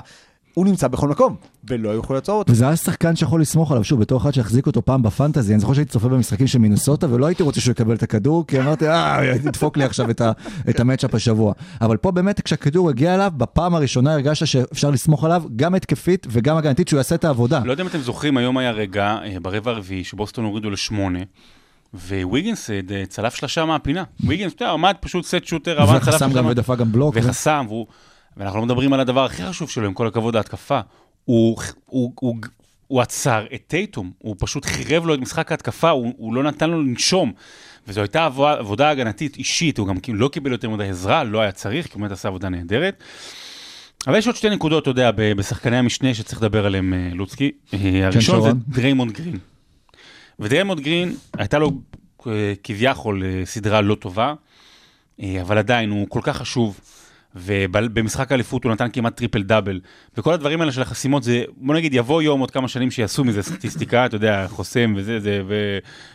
הוא נמצא בכל מקום, ולא יוכלו לעצור אותו. וזה היה שחקן שיכול לסמוך עליו, שוב, בתור אחד שהחזיק אותו פעם ב fantasy, אני זוכר שהייתי צופה במשחקים של מינוסוטה, ולא הייתי רוצה שהוא יקבל את הכדור, כי אמרתי, אה, תדפוק לי עכשיו את ה- את המצ'אפ השבוע. אבל פה באמת, כשהכדור הגיע אליו, בפעם הראשונה הרגשת שאפשר לסמוך עליו, גם התקפית וגם הגנתית, שהוא יעשה את העבודה. לא יודע אם אתם זוכרים, היום היה רגע אה, ברבע הרביעי שבוסטון הורידו לשמונה, וויגינס אה, צלף שלושה מהפינה. ויגינס, אתה יודע, עמד פשוט סט שוטר, עמד, צלף וחסם שלושה גם מה- ודפק גם בלוק. וחסם, והוא, ואנחנו לא מדברים על הדבר הכי חשוב שלו, עם כל הכבוד להתקפה. הוא, הוא, הוא, הוא עצר את טייטום, הוא פשוט חירב לו את משחק ההתקפה, הוא, הוא לא נתן לו לנשום. וזו הייתה עבודה, עבודה הגנתית אישית, הוא גם כאילו לא קיבל יותר מדי עזרה, לא היה צריך, כי הוא באמת עשה עבודה נהדרת. אבל יש עוד שתי נקודות, אתה יודע, בשחקני המשנה שצריך לדבר עליהם, אה, לוצקי. אה, הראשון זה. דריימונד גרין. ודריימונד גרין, הייתה לו אה, כביכול סדרה לא טובה, אבל עדיין הוא כל כך חשוב, ובמשחק האליפות הוא נתן כמעט טריפל דאבל, וכל הדברים האלה של החסימות זה, בוא נגיד, יבוא יום עוד כמה שנים שיעשו מזה סטטיסטיקה, אתה יודע, חוסם וזה, זה,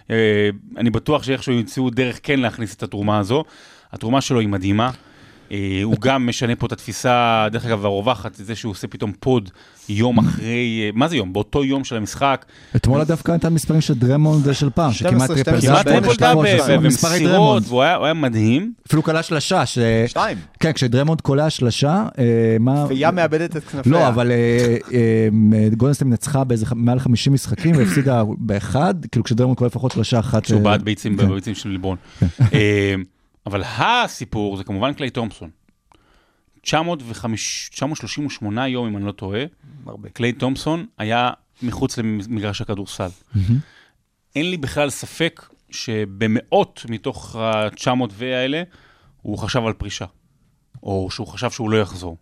ואני בטוח שאיכשהו ימצאו דרך כן להכניס את התרומה הזו. התרומה שלו היא מדהימה. אה, הוא גם משנה פה את התפיסה, דרך אגב, הרווחת, זה שהוא עושה פתאום pod יום אחרי, אה, מה זה יום? באותו יום של המשחק, אתמול דווקא נתן מספרים של דרמונד של פעם, שכמעט 12, טריפל 12, כמעט דאבל, טריפל דאבל, ומסירות. והוא היה מדהים. אפילו קלע שלשה. שתיים. כן, כשדרמונד קולע שלשה, אה, מה... וים מאבדת את כנפיה. לא, אבל גולדנסטייט נצחה באיזה מעל 50 משחקים והפסידה באחד, כאילו כשדרמונד קולע לפחות שלשה אחת. שהוא אה, בעט ביצים כן. בביצים של לברון. אבל הסיפור זה כמובן קליי תומפסון. 905 938 יום, אם אני לא טועה, הרבה. קליי תומפסון היה מחוץ למגרש הכדורסל. אין לי בכלל ספק שבמאות מתוך ה-900 והאלה, הוא חשב על פרישה. או שהוא חשב שהוא לא יחזור.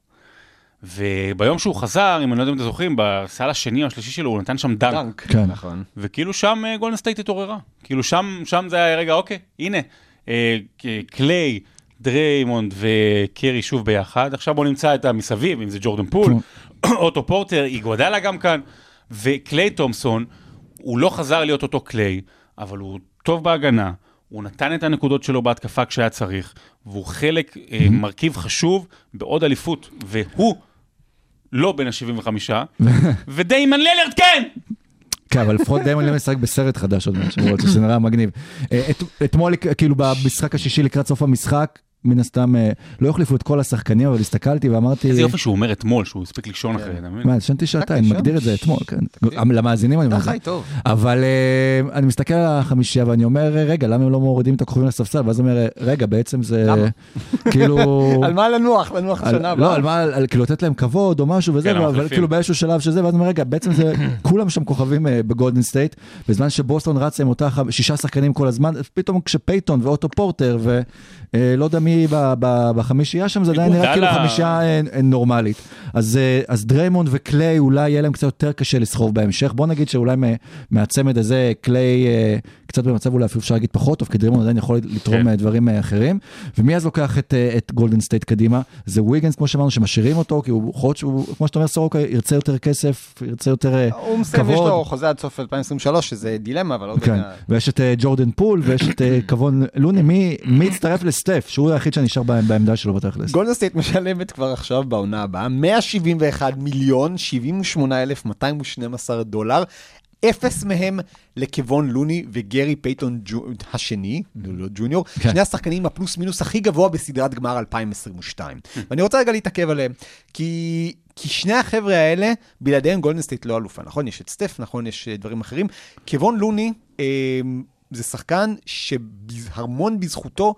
וביום שהוא חזר, אם אני לא יודע אם אתם זוכרים, בסל השני או השלישי שלו, הוא נתן שם dunk. dunk. כן. נכון. וכאילו שם אה, גולדן סטייט התעוררה. כאילו שם, שם זה היה, רגע, אוקיי, הנה, קליי, דריימונד וקרי שוב ביחד. עכשיו בוא נמצא את המסביב, אם זה ג'ורדן פול, אוטו פורטר, איגוודלה גם כאן, וקליי תומסון, הוא לא חזר להיות אותו קליי, אבל הוא טוב בהגנה. הוא נתן את הנקודות שלו בהתקפה כשהיה צריך, והוא חלק, אה, מרכיב חשוב בעוד אליפות, והוא לא בין ה-75, ודיימן ללרד כן! כן, אבל לפחות דיימון לילד משחק בסרט חדש עוד מעט, שזה נראה מגניב. אה, את- אתמול, כאילו, במשחק השישי לקראת סוף המשחק, מן הסתם, אה, לא החליפו את כל השחקנים, אבל הסתכלתי ואמרתי... איזה יופי שהוא אומר אתמול, שהוא הספיק לישון אחרי, אתה מבין? מה, ישנתי שעתיים? מגדיר את זה אתמול, כן. למאזינים אני אומר את אתה. חי טוב. אבל אה, אני מסתכל על החמישייה ואני אומר, רגע, למה הם לא מורידים את הכוכבים לספסל? ואז אני אומר, רגע, בעצם זה... למה? כאילו... על מה לנוח? לנוח שנה הבאה? לא, על מה, כאילו לתת להם כבוד או משהו וזה, כן, אבל. כאילו באיזשהו שלב שזה, ואז אני אומר, רגע, בעצם זה, כולם שם כוכבים אה, בגולדן סטייט, בזמן שבוסטון רצה עם אותה שישה שחקנים כל הזמן, פתאום כשפייתון ואוטו פורטר ולא יודע מי ב- בחמישייה שם, זה עדיין נראה כאילו. חמישייה אה, אה, נורמלית. אז, אה, אז דריימונד וקליי אולי יהיה להם קצת יותר קשה לסחוב בהמשך, בוא נגיד שאולי מה- מהצמד הזה קליי קצת במצב אולי אפילו אפשר להגיד פחות טוב, כי דריימונד עדיין יכול לתרום כן. דברים אחרים. ומי אז לוקח את, את גולדן סטייט קדימה? זה ויגנס, כמו שאמרנו, שמשאירים אותו, כי הוא יכול להיות כמו שאתה אומר, סורוקה ירצה יותר כסף, ירצה יותר אה, הוא מסיים, יש כבוד. לו חוזה עד סוף 2023, שזה דילמה, אבל עוד כן, רגע... ויש את ג'ורדן פול ויש את קבון לוני, מי, מי יצטרף לסטף, שהוא היחיד שנשאר בעמדה שלו בתכלס. גולדן סטייט משלמת כבר עכשיו בעונה הבאה 171 מיליון 78,212 דולר. אפס מהם לכיוון לוני וגרי פייתון ג'ו- השני, לא ג'וניור, כן. שני השחקנים הפלוס מינוס הכי גבוה בסדרת גמר 2022. ואני רוצה רגע להתעכב עליהם, כי, כי שני החבר'ה האלה, בלעדיהם גולדן סטייט לא אלופה, נכון? יש את סטף, נכון? יש אה, דברים אחרים. קבון לוני, אה, זה שחקן שהמון בזכותו,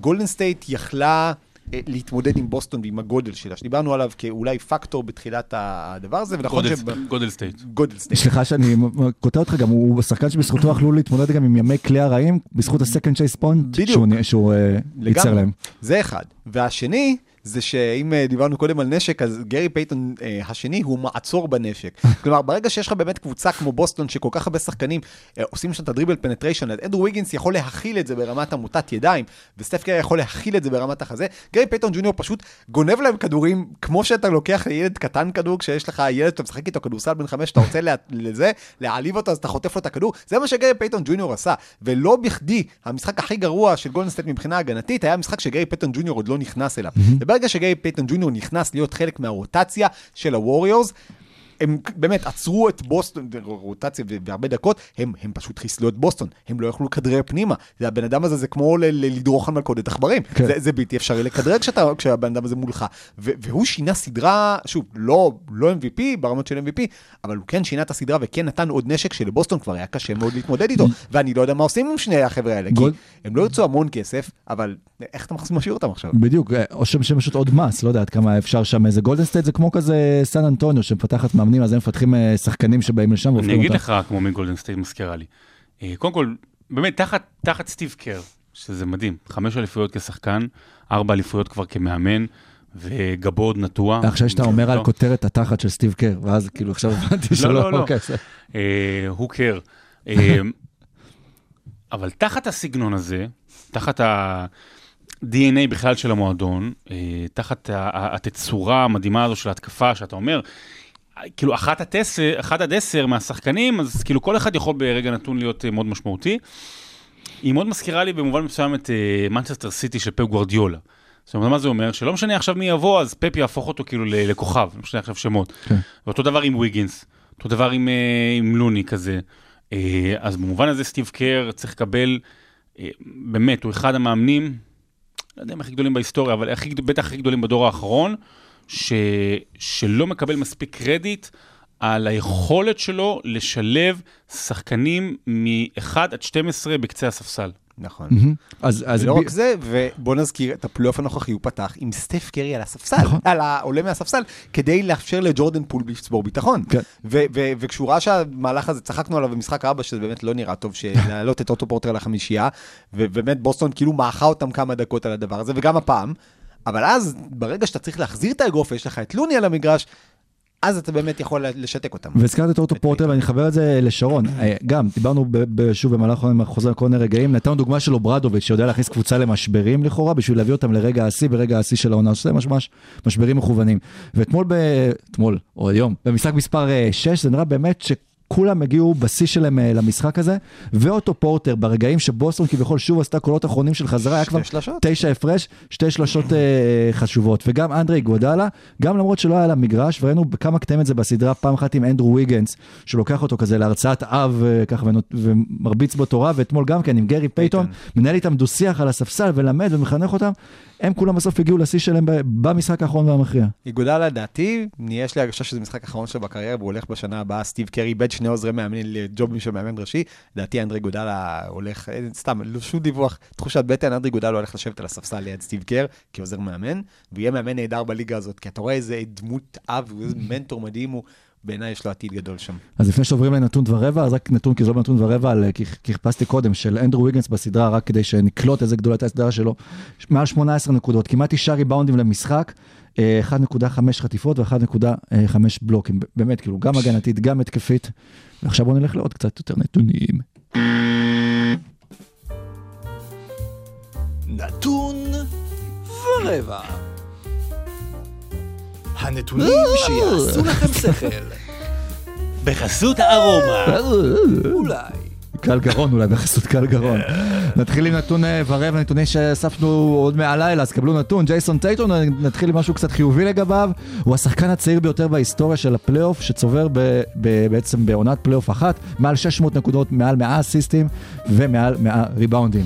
גולדן סטייט יכלה אה, להתמודד עם בוסטון ועם הגודל שלה, שדיברנו עליו כאולי פקטור בתחילת הדבר הזה, ונכון שב- גודל סטייט. גודל סטייט. סליחה שאני קוטע אותך גם, הוא שחקן שבזכותו יכלו להתמודד גם עם ימי קליי הרעים, בזכות ה second chance points. שהוא אה, ייצר. להם. זה אחד. והשני, זה שאם אה, דיברנו קודם על נשק, אז גרי פייתון אה, השני הוא מעצור בנשק. כלומר, ברגע שיש לך באמת קבוצה כמו בוסטון, שכל כך הרבה שחקנים אה, עושים שם את ה dribble penetration, אז אנדרו ויגינס יכול להכיל את זה ברמת המוטת ידיים, וסטף קרי יכול להכיל את זה ברמת החזה. גרי פייתון ג'וניור פשוט גונב להם כדורים, כמו שאתה לוקח לילד קטן כדור, כשיש לך ילד שאתה משחק איתו כדורסל בן חמש, אתה רוצה לה, לזה, להעליב אותו, אז אתה חוטף לו את הכדור. זה מה שגרי פייתון ג'וניור עשה. ולא בכדי, המשחק הכי גרוע של גולדן סטייט מבחינה הגנתית, היה משחק שגרי פייתון ג'וניור עוד לא נכנס אליו. וברגע שגרי פייתון ג'וניור נכנס להיות חלק מהרוטציה של הווריורס, הם באמת עצרו את בוסטון, רוטציה בהרבה דקות, הם, הם פשוט חיסלו את בוסטון, הם לא יכלו לכדרר פנימה. זה הבן אדם הזה זה כמו ל- ל- לדרוך על מלכודת עכברים. כן. זה, זה בלתי אפשרי לכדרר כשאתה, כשהבן אדם הזה מולך. ו- והוא שינה סדרה, שוב, לא, לא MVP ברמות של MVP, אבל הוא כן שינה את הסדרה וכן נתן עוד נשק שלבוסטון כבר היה קשה מאוד להתמודד איתו. ואני לא יודע מה עושים עם שני החבר'ה האלה, כי גול- הם לא ירצו המון כסף, אבל איך אתה משאיר אותם עכשיו? בדיוק, או שהם פשוט עוד מס, לא יודע עד כמה אפשר שם, איזה גולדן סטייט זה כמו כזה סן אנטוניו שמפתחת מאמנים, אז הם מפתחים אה, שחקנים שבאים לשם אני והופכים אגיד אותם. לך כמו מי גולדן סטייט מזכירה לי. אה, קודם כל, באמת, תחת, תחת סטיב קר, שזה מדהים, חמש אליפויות כשחקן, ארבע אליפויות כבר כמאמן, וגבו עוד נטוע. עכשיו שאתה אומר על לא. כותרת התחת של סטיב קר, ואז כאילו עכשיו הבנתי שלא, לא, לא. אה, הוא קר. אה, אבל תחת הסגנון הזה, תחת ה-DNA בכלל של המועדון, אה, תחת התצורה המדהימה הזו של ההתקפה, שאתה אומר, אה, כאילו אחת עשר, אחת עד עשר מהשחקנים, אז כאילו כל אחד יכול ברגע נתון להיות אה, מאוד משמעותי. היא מאוד מזכירה לי במובן מסוים את מנצ'סטר סיטי של פפ גוורדיולה. זאת אומרת, מה זה אומר? שלא משנה עכשיו מי יבוא, אז פפ יהפוך אותו כאילו לכוכב, לא משנה עכשיו שמות. כן. ואותו דבר עם ויגינס, אותו דבר עם, אה, עם לוני כזה. אה, אז במובן הזה סטיב קר צריך לקבל, אה, באמת, הוא אחד המאמנים, לא יודע אם הכי גדולים בהיסטוריה, אבל הכי, בטח הכי גדולים בדור האחרון, ש, שלא מקבל מספיק קרדיט על היכולת שלו לשלב שחקנים מ-1 עד 12 בקצה הספסל. נכון. מהמם. אז אז ולא ב- רק זה, ובוא נזכיר את הפלייאוף הנוכחי, הוא פתח עם סטף קרי על הספסל, נכון. על העולה מהספסל, כדי לאפשר לג'ורדן פול לצבור ביטחון. כן. ו- ו- וכשהוא ראה שהמהלך הזה, צחקנו עליו במשחק ארבע, שזה באמת לא נראה טוב, להעלות את אוטו פורטר לחמישייה, ובאמת בוסטון כאילו מעכה אותם כמה דקות על הדבר הזה, וגם הפעם. אבל אז, ברגע שאתה צריך להחזיר את האגרוף, ויש לך את לוני על המגרש, אז אתה באמת יכול לשתק אותם. והזכרת את אורטו פורטר ואני אחבר את זה לשרון. אה, גם, דיברנו שוב במהלך חוזר כל מיני רגעים, נתנו דוגמה של אוברדוביץ' שיודע להכניס קבוצה למשברים לכאורה, בשביל להביא אותם לרגע השיא, ברגע השיא של העונה, שזה ממש משברים מכוונים. ואתמול. אתמול, או היום, במשחק מספר 6, זה נראה באמת ש... כולם הגיעו בשיא שלהם אה, למשחק הזה, ואוטו פורטר ברגעים שבוסטון כביכול שוב עשתה קולות אחרונים של חזרה, היה כבר שלשות. תשע הפרש, שתי שלשות אה, חשובות. וגם אנדרה איגודלה, גם למרות שלא היה על המגרש, וראינו בכמה קטעים את זה בסדרה, פעם אחת עם אנדרו ויגינס, שלוקח אותו כזה להרצאת אב אה, ככה ומרביץ בו תורה, ואתמול גם כן עם גרי פייתון, מנהל איתם דו-שיח על הספסל ולמד ומחנך אותם, הם כולם בסוף הגיעו לשיא שלהם במשחק האחרון והמכריע. איגודלה לדעתי, יש לי הרגשה שזה משחק אחרון שלו בקריירה, והוא הולך בשנה הבאה, סטיב קר איבד שני עוזרי מאמן לג'ובים של מאמן ראשי, לדעתי אנדרה איגודלה הולך, אה, סתם, לא שום דיווח, תחושת בטן, אנדרה איגודלה הולך לשבת על הספסל ליד סטיב קר כעוזר מאמן, ויהיה מאמן נהדר בליגה הזאת, כי אתה רואה איזה דמות אב, ואיזה מנטור מדהים הוא, בעיניי יש לו עתיד גדול שם. אז לפני שעוברים לנתון ורבע, אז רק נתון, כי זה לא נתון ורבע, על, כי, כי חיפשתי קודם, של אנדרו ויגנס בסדרה, רק כדי שנקלוט איזה גדולה הייתה הסדרה שלו, מעל 18 נקודות, כמעט תשעה ריבאונדים למשחק, אה, 1.5 חטיפות ו-1.5 בלוקים, באמת, כאילו, גם הגנתית, גם התקפית. ועכשיו בואו נלך לעוד קצת יותר נתונים. נתון ורבע. הנתונים שיעשו לכם שכל. בחסות הארומה. אולי. קל גרון אולי, בחסות קל גרון. נתחיל עם נתון אה, ורבע, נתונים שאספנו עוד מהלילה, אז קבלו נתון. ג'ייסון טייטום, נתחיל עם משהו קצת חיובי לגביו. הוא השחקן הצעיר ביותר בהיסטוריה של הפלייאוף, שצובר ב, ב, בעצם בעונת פלייאוף אחת, מעל 600 נקודות, מעל 100 אסיסטים ומעל 100 ריבאונדים.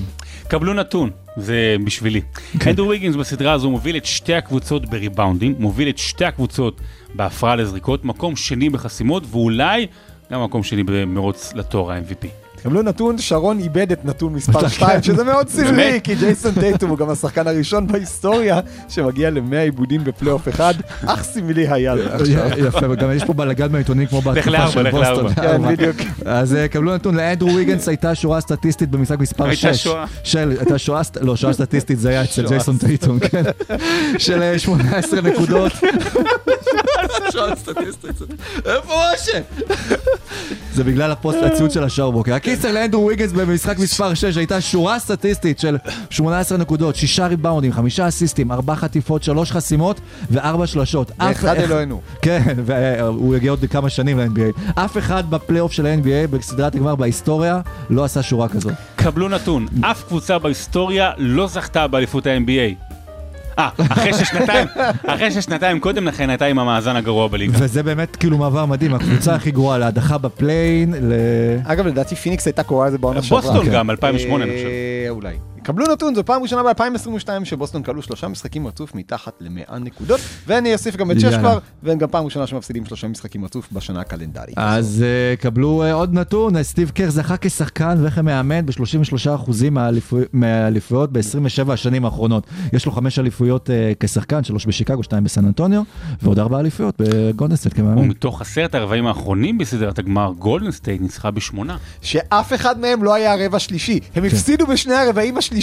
קבלו נתון, זה בשבילי. אנדרו ויגינס בסדרה הזו מוביל את שתי הקבוצות בריבאונדים, מוביל את שתי הקבוצות בהפרעה לזריקות, מקום שני בחסימות, ואולי גם מקום שני במרוץ לתואר ה-MVP. קבלו נתון, שרון איבד את נתון מספר 2, שזה מאוד סמלי, כי ג'ייסון טייטום הוא גם השחקן הראשון בהיסטוריה שמגיע ל-100 עיבודים בפלייאוף אחד, אך סמלי היה זה עכשיו. יפה, וגם יש פה בלאגן בעיתונים כמו בהתקפה לארבע, של לך בוסטון. לארבע. כן, ארבע. בדיוק. אז אה, קבלו נתון, לאנדרו ויגנס הייתה שורה סטטיסטית במשחק מספר 6. הייתה שואה. הייתה שואה, לא, שורה סטטיסטית זה היה אצל שואה ג'ייסון טייטום, כן. של אה, 18 נקודות. שורה סטטיסטית. איפה משה? זה בגלל הפוסט הציוד של השער בוקר. הקיצר לאנדרו ויגנס במשחק מספר 6 הייתה שורה סטטיסטית של 18 נקודות, 6 ריבאונדים, 5 אסיסטים, 4 חטיפות, 3 חסימות ו-4 שלשות. ואחד אחד- אלוהינו. כן, והוא יגיע עוד כמה שנים ל-NBA. אף אחד בפלייאוף של ה-NBA בסדרת הגמר בהיסטוריה לא עשה שורה כזו. קבלו נתון, אף קבוצה בהיסטוריה לא זכתה באליפות ה-NBA. אה, אחרי ששנתיים, אחרי ששנתיים קודם לכן הייתה עם המאזן הגרוע בליגה. וזה באמת כאילו מעבר מדהים, הקבוצה הכי גרועה להדחה בפליי אין, ל... אגב, לדעתי פיניקס הייתה קרובה לזה בעונה שעברה. בוסטון כן. גם, 2008 אני חושב. אה, אולי. קבלו נתון, זו פעם ראשונה ב-2022 שבוסטון קלעו שלושה משחקים רצוף מתחת ל-100 נקודות, ואני אוסיף גם את שש. כבר, והם גם פעם ראשונה שמפסידים שלושה משחקים רצוף בשנה הקלנדרית. אז אה, קבלו אה, עוד נתון, סטיב קר זכה כשחקן וכמאמן ב-33% מהאליפויות ב-27 השנים האחרונות. יש לו חמש אליפויות אה, כשחקן, שלוש בשיקגו, שתיים בסן אנטוניו, ועוד ארבע אליפויות בגולדן סטייט כמאמן. ומתוך עשרת הרבעים האחרונים בסדרת הגמר, גולדן סטייט ניצחה בשמונה. שאף אחד מהם לא היה הרבע השלישי, הם הפסידו בשני הרבעים השלישיים.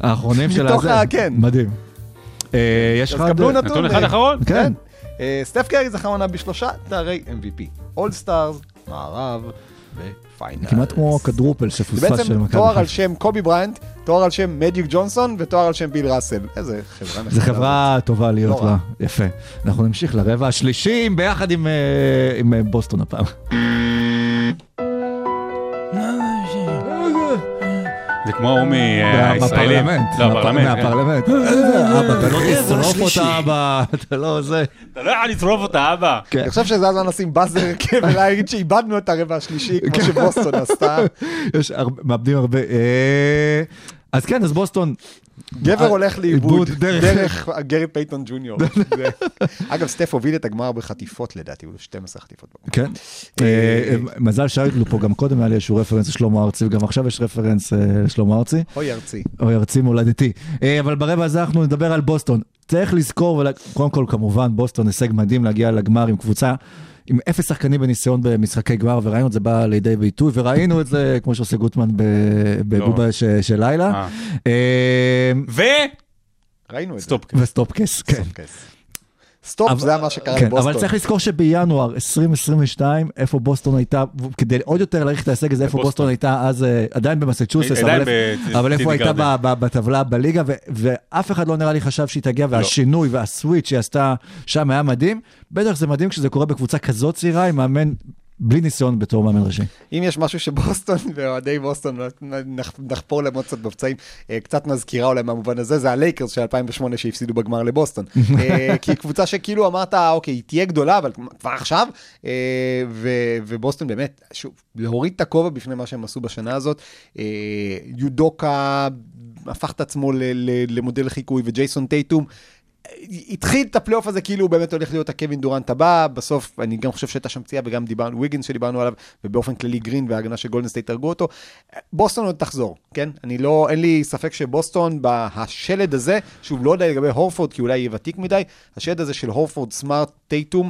האחרונים של מתוך הזה. ה- כן. מדהים. אה, יש לך אז. קבלו נתון. נתון אחד אה, אחרון? כן. אה, סטף קרי זכה עונה בשלושה תארי MVP. אול סטארס, מערב ופיינלס. כמעט כמו הכדרופל זה שפוספס של בעצם מכבי תואר על חיפה. שם קובי בריינט, תואר על שם מדיוק ג'ונסון ותואר על שם ביל ראסל. איזה חברה זו נחמדה. חברה טובה להיות. לה, יפה. אנחנו נמשיך לרבע השלישי ביחד עם, אה, אה, בוסטון הפעם. זה כמו ההוא מהישראלים. בפרלמנט. לא, הפרלמנט. כן. מהפרלמנט. אבא, אתה לא תשרוף. אותה, אבא, אתה לא זה. אתה לא יכול לצרוף אותה, אבא. כן. אני חושב שזה הזמן לשים באזר כן, ולהגיד שאיבדנו את הרבע השלישי, כמו שבוסטון עשתה. יש הרבה, מאבדים הרבה. אה, אז כן, אז בוסטון, גבר הולך לאיבוד איבוד דרך- גרי פייתון ג'וניור. אגב, סטף הוביל את הגמר בחטיפות לדעתי, הוא 12 חטיפות. כן. אה, מזל שהיינו פה גם קודם היה לי איזשהו רפרנס לשלמה ארצי, וגם עכשיו יש רפרנס אה, לשלמה ארצי. אוי ארצי. אוי ארצי מולדתי. אה, אבל ברבע הזה אנחנו נדבר על בוסטון. צריך לזכור, קודם כל כמובן בוסטון הישג מדהים להגיע לגמר עם קבוצה. עם אפס שחקנים בניסיון במשחקי גמר, וראינו את זה בא לידי ביטוי, וראינו את זה, כמו שעושה גוטמן בבובה ש- של לילה. אה. אה, ו... ראינו את זה. סטופ. וסטופקס, כן. סטופ אבל- זה מה שקרה כן, לבוסטון. אבל צריך לזכור שבינואר 2022, איפה בוסטון הייתה, כדי עוד יותר להעריך את ההישג הזה, איפה בבוסטון. בוסטון הייתה אז, אה, עדיין במסצ'וסטס, עדיין אבל ב- אבל איפה הייתה. ב- ב- בטבלה בליגה, ו- ואף אחד לא נראה לי חשב שהיא תגיע, והשינוי וה switch שהיא עשתה שם היה מדהים. בטח זה מדהים כשזה קורה בקבוצה כזאת צעירה, עם מאמן בלי ניסיון בתור מאמן ראשי. אם יש משהו שבוסטון ואוהדי בוסטון נח- נחפור להם עוד קצת בפצעים, אה, קצת מזכירה אולי מהמובן הזה, זה הלייקרס של 2008 שהפסידו בגמר לבוסטון. אה, כי קבוצה שכאילו אמרת, אוקיי, היא תהיה גדולה, אבל כבר עכשיו, אה, ו- ובוסטון באמת, שוב, להוריד את הכובע בפני מה שהם עשו בשנה הזאת. אה, יודוקה הפך את עצמו ל- ל- למודל חיקוי, וג'ייסון טייטום. התחיל את הפלייאוף הזה כאילו הוא באמת הולך להיות הקווין דורנט הבא, בסוף אני גם חושב שהייתה שם פציעה וגם דיברנו, ויגינס שדיברנו עליו, ובאופן כללי גרין וההגנה של גולדן סטייט הרגו אותו. בוסטון עוד תחזור, כן? אני לא, אין לי ספק שבוסטון, בשלד הזה, שוב, לא יודע לגבי הורפורד, כי אולי יהיה ותיק מדי, השלד הזה של הורפורד, סמארט, טייטום,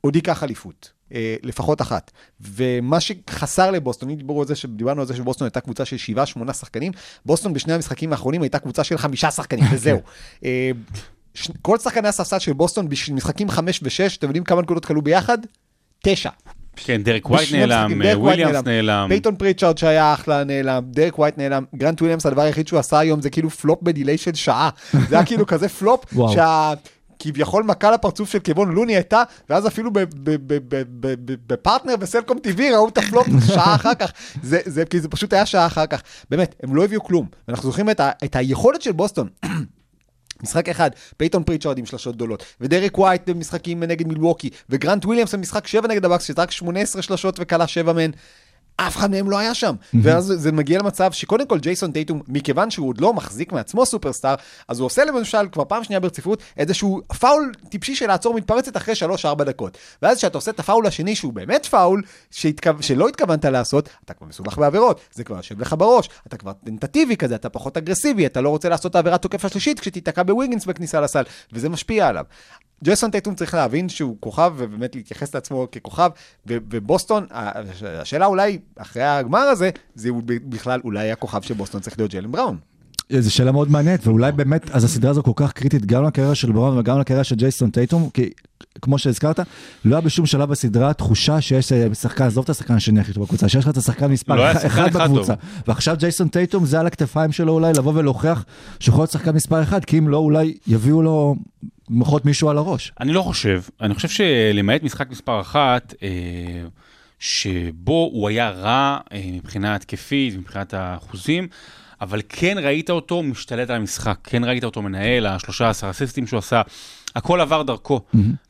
עוד ייקח אליפות. אה, לפחות אחת. ומה שחסר לבוסטון, דיברו על זה, דיברנו על זה שבוסטון הייתה קבוצה של שבעה, שמונה שחקנים, בוסטון בשני המשחקים האחרונים הייתה קבוצה של חמישה שחקנים, וזהו. אה, ש- כל שחקני הספסל של בוסטון בשביל משחקים חמש ושש, אתם יודעים כמה נקודות קלעו ביחד? תשע. כן, דרק ווייט נעלם, ווייט וויליאמס נעלם. פייתון פריצ'ארד שהיה אחלה נעלם, דרק ווייט נעלם, גרנט וויליאמס הדבר היחיד שהוא עשה היום זה כאילו flop ב delay של שעה. זה היה כאילו כזה פלופ, וואו. שה... כביכול מכה לפרצוף של קבון לוני הייתה, ואז אפילו ב- ב- ב- ב- ב- ב- בפרטנר בסלקום TV ראו את הפלופ שעה אחר כך, זה, זה, כי זה פשוט היה שעה אחר כך. באמת, הם לא הביאו כלום. אנחנו זוכרים את, ה- את היכולת של בוסטון. משחק אחד, פייתון פריצ'רד עם שלשות גדולות, ודרק ווייט במשחקים נגד מילווקי, וגרנט וויליאמס במשחק 7 נגד הבקס, שזרק 18 שלשות וקלע 7 מהן. אף אחד מהם לא היה שם. ואז זה- מגיע למצב שקודם כל ג'ייסון טייטום, מכיוון שהוא עוד לא מחזיק מעצמו סופרסטאר, אז הוא עושה למשל כבר פעם שנייה ברציפות איזשהו פאול טיפשי של לעצור מתפרצת אחרי 3-4 דקות. ואז כשאתה עושה את הפאול השני שהוא באמת פאול, שהתכו... שלא התכוונת לעשות, אתה כבר מסובך בעבירות, זה כבר יושב לך בראש, אתה כבר טנטטיבי כזה, אתה פחות אגרסיבי, אתה לא רוצה לעשות העבירת תוקף השלישית כשתיתקע בוויגינס בכניסה לסל, וזה משפיע עליו. ג'ייסון טייטום צריך להבין שהוא כוכב ובאמת להתייחס לעצמו ככוכב, ובוסטון, השאלה אולי אחרי הגמר הזה, זה בכלל אולי הכוכב של בוסטון צריך להיות ג'לן בראון. זו שאלה מאוד מעניינת, ואולי באמת, אז הסדרה הזו כל כך קריטית גם לקריירה של בראון וגם לקריירה של ג'ייסון טייטום, כי כמו שהזכרת, לא היה בשום שלב בסדרה תחושה שיש אה, שחקן, עזוב את השחקן השני הכי טוב בקבוצה, שיש לך את השחקן לא מספר היה אחד בקבוצה. טוב. ועכשיו ג'ייסון טייטום זה על הכתפיים שלו אולי לבוא ולהוכיח שהוא יכול להיות שחקן מספר אחד, כי אם לא, אולי יביאו לו מחות מישהו על הראש. אני לא חושב, אני חושב שלמעט משחק מספר אחת, אה, שבו הוא היה רע אה, מבחינה התקפית, מבחינת האחוזים, אבל כן ראית אותו משתלט על המשחק, כן ראית אותו מנהל, השלושה עשר אסיסטים שהוא עשה, הכל עבר דרכו,